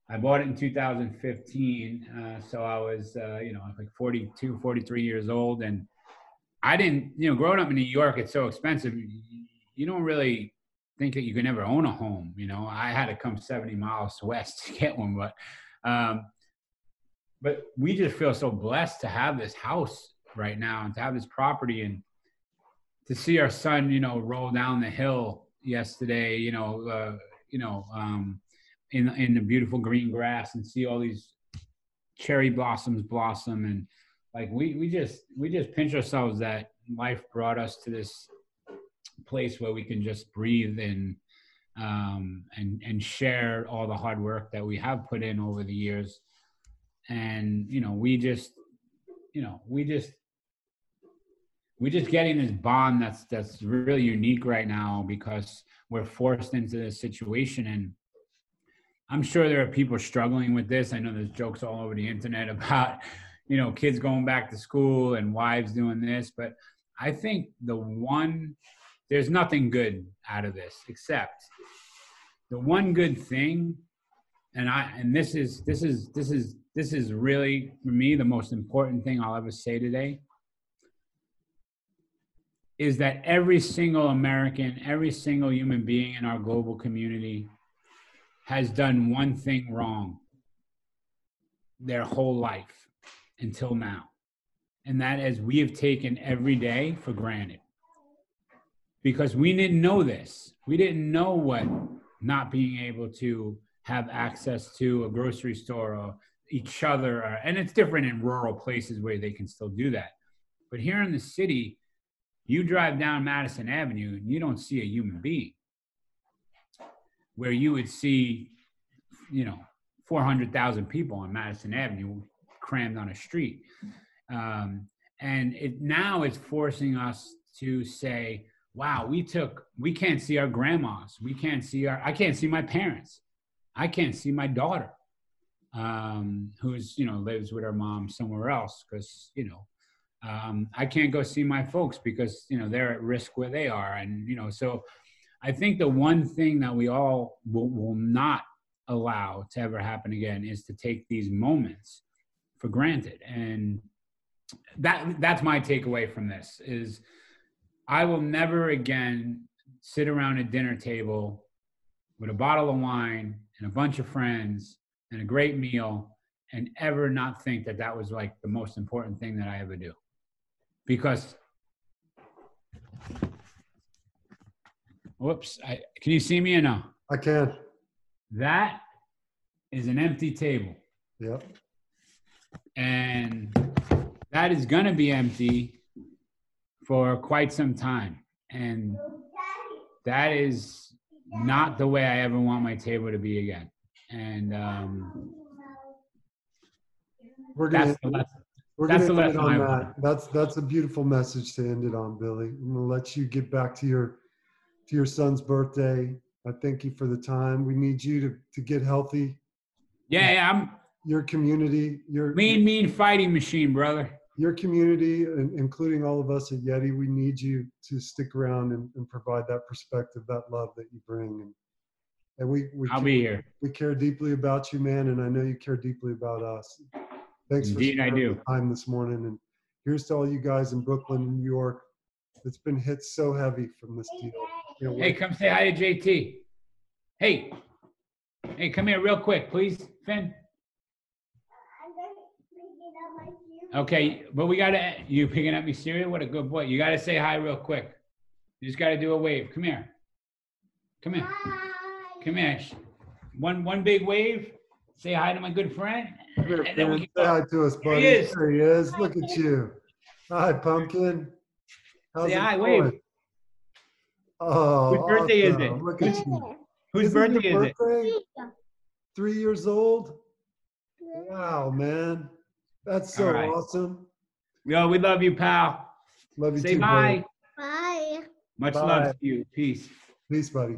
I bought it in 2015. Uh, so I was, uh, you know, like 42, 43 years old, and I didn't, you know, growing up in New York, it's so expensive. You don't really think that you can never own a home. You know, I had to come 70 miles west to get one, but um, but we just feel so blessed to have this house right now and to have this property and to see our son, you know, roll down the hill yesterday, you know, uh, you know, um, in in the beautiful green grass and see all these cherry blossoms blossom and like we we just we just pinch ourselves that life brought us to this place where we can just breathe and um, and and share all the hard work that we have put in over the years. And you know, we just you know we just we just getting this bond that's that's really unique right now because we're forced into this situation. And i'm sure there are people struggling with this. I know there's jokes all over the internet about you know kids going back to school and wives doing this. But i think the one there's nothing good out of this except the one good thing and i and this is this is this is this is really for me the most important thing i'll ever say today is that every single american every single human being in our global community has done one thing wrong their whole life until now. And that is we have taken every day for granted. Because we didn't know this. We didn't know what not being able to have access to a grocery store or each other. Or, and it's different in rural places where they can still do that. But here in the city, you drive down Madison Avenue and you don't see a human being. Where you would see, you know, 400,000 people on Madison Avenue crammed on a street. Um, and it now it's forcing us to say, wow, we took, we can't see our grandmas. We can't see our, I can't see my parents. I can't see my daughter, um, who's, you know, lives with her mom somewhere else because, you know, um, I can't go see my folks because, you know, they're at risk where they are. And, you know, so I think the one thing that we all will, will not allow to ever happen again is to take these moments for granted. And that that's my takeaway from this is I will never again sit around a dinner table with a bottle of wine and a bunch of friends and a great meal and ever not think that that was like the most important thing that I ever do. Because whoops, I, can you see me or no? I can. That is an empty table. Yep. And that is going to be empty for quite some time. And that is not the way I ever want my table to be again. And um, We're gonna that's the lesson. we're that's gonna end it on that. That's that's a beautiful message to end it on, Billy. I'm gonna let you get back to your to your son's birthday. I thank you for the time. We need you to to get healthy. Yeah, yeah, I'm Your community, your mean, mean fighting machine, brother. Your community, including all of us at Yeti, we need you to stick around and, and provide that perspective, that love that you bring. And, and we, we, I'll care, be here. we care deeply about you, man. And I know you care deeply about us. Thanks Indeed, for I do. time this morning. And here's to all you guys in Brooklyn and New York. It's been hit so heavy from this deal. Hey, come say hi to JT. Hey, hey, come here real quick, please, Finn. Okay, but we gotta, you picking up me cereal? What a good boy. You gotta say hi real quick. You just gotta do a wave. Come here. Come here. Come here. One, one big wave. Say hi to my good friend. Come here, And then we Say hi to us, There buddy. he is. There he is. Look at you. Hi, pumpkin. How's Say it hi, going? wave. Oh, Whose birthday is it? Look at you. Whose Isn't birthday is it? Three years old? Wow, man. That's so All right. awesome. Yo, we love you, pal. Love you Say too, bye. buddy. Bye. Much Bye. love to you. Peace. Peace, buddy.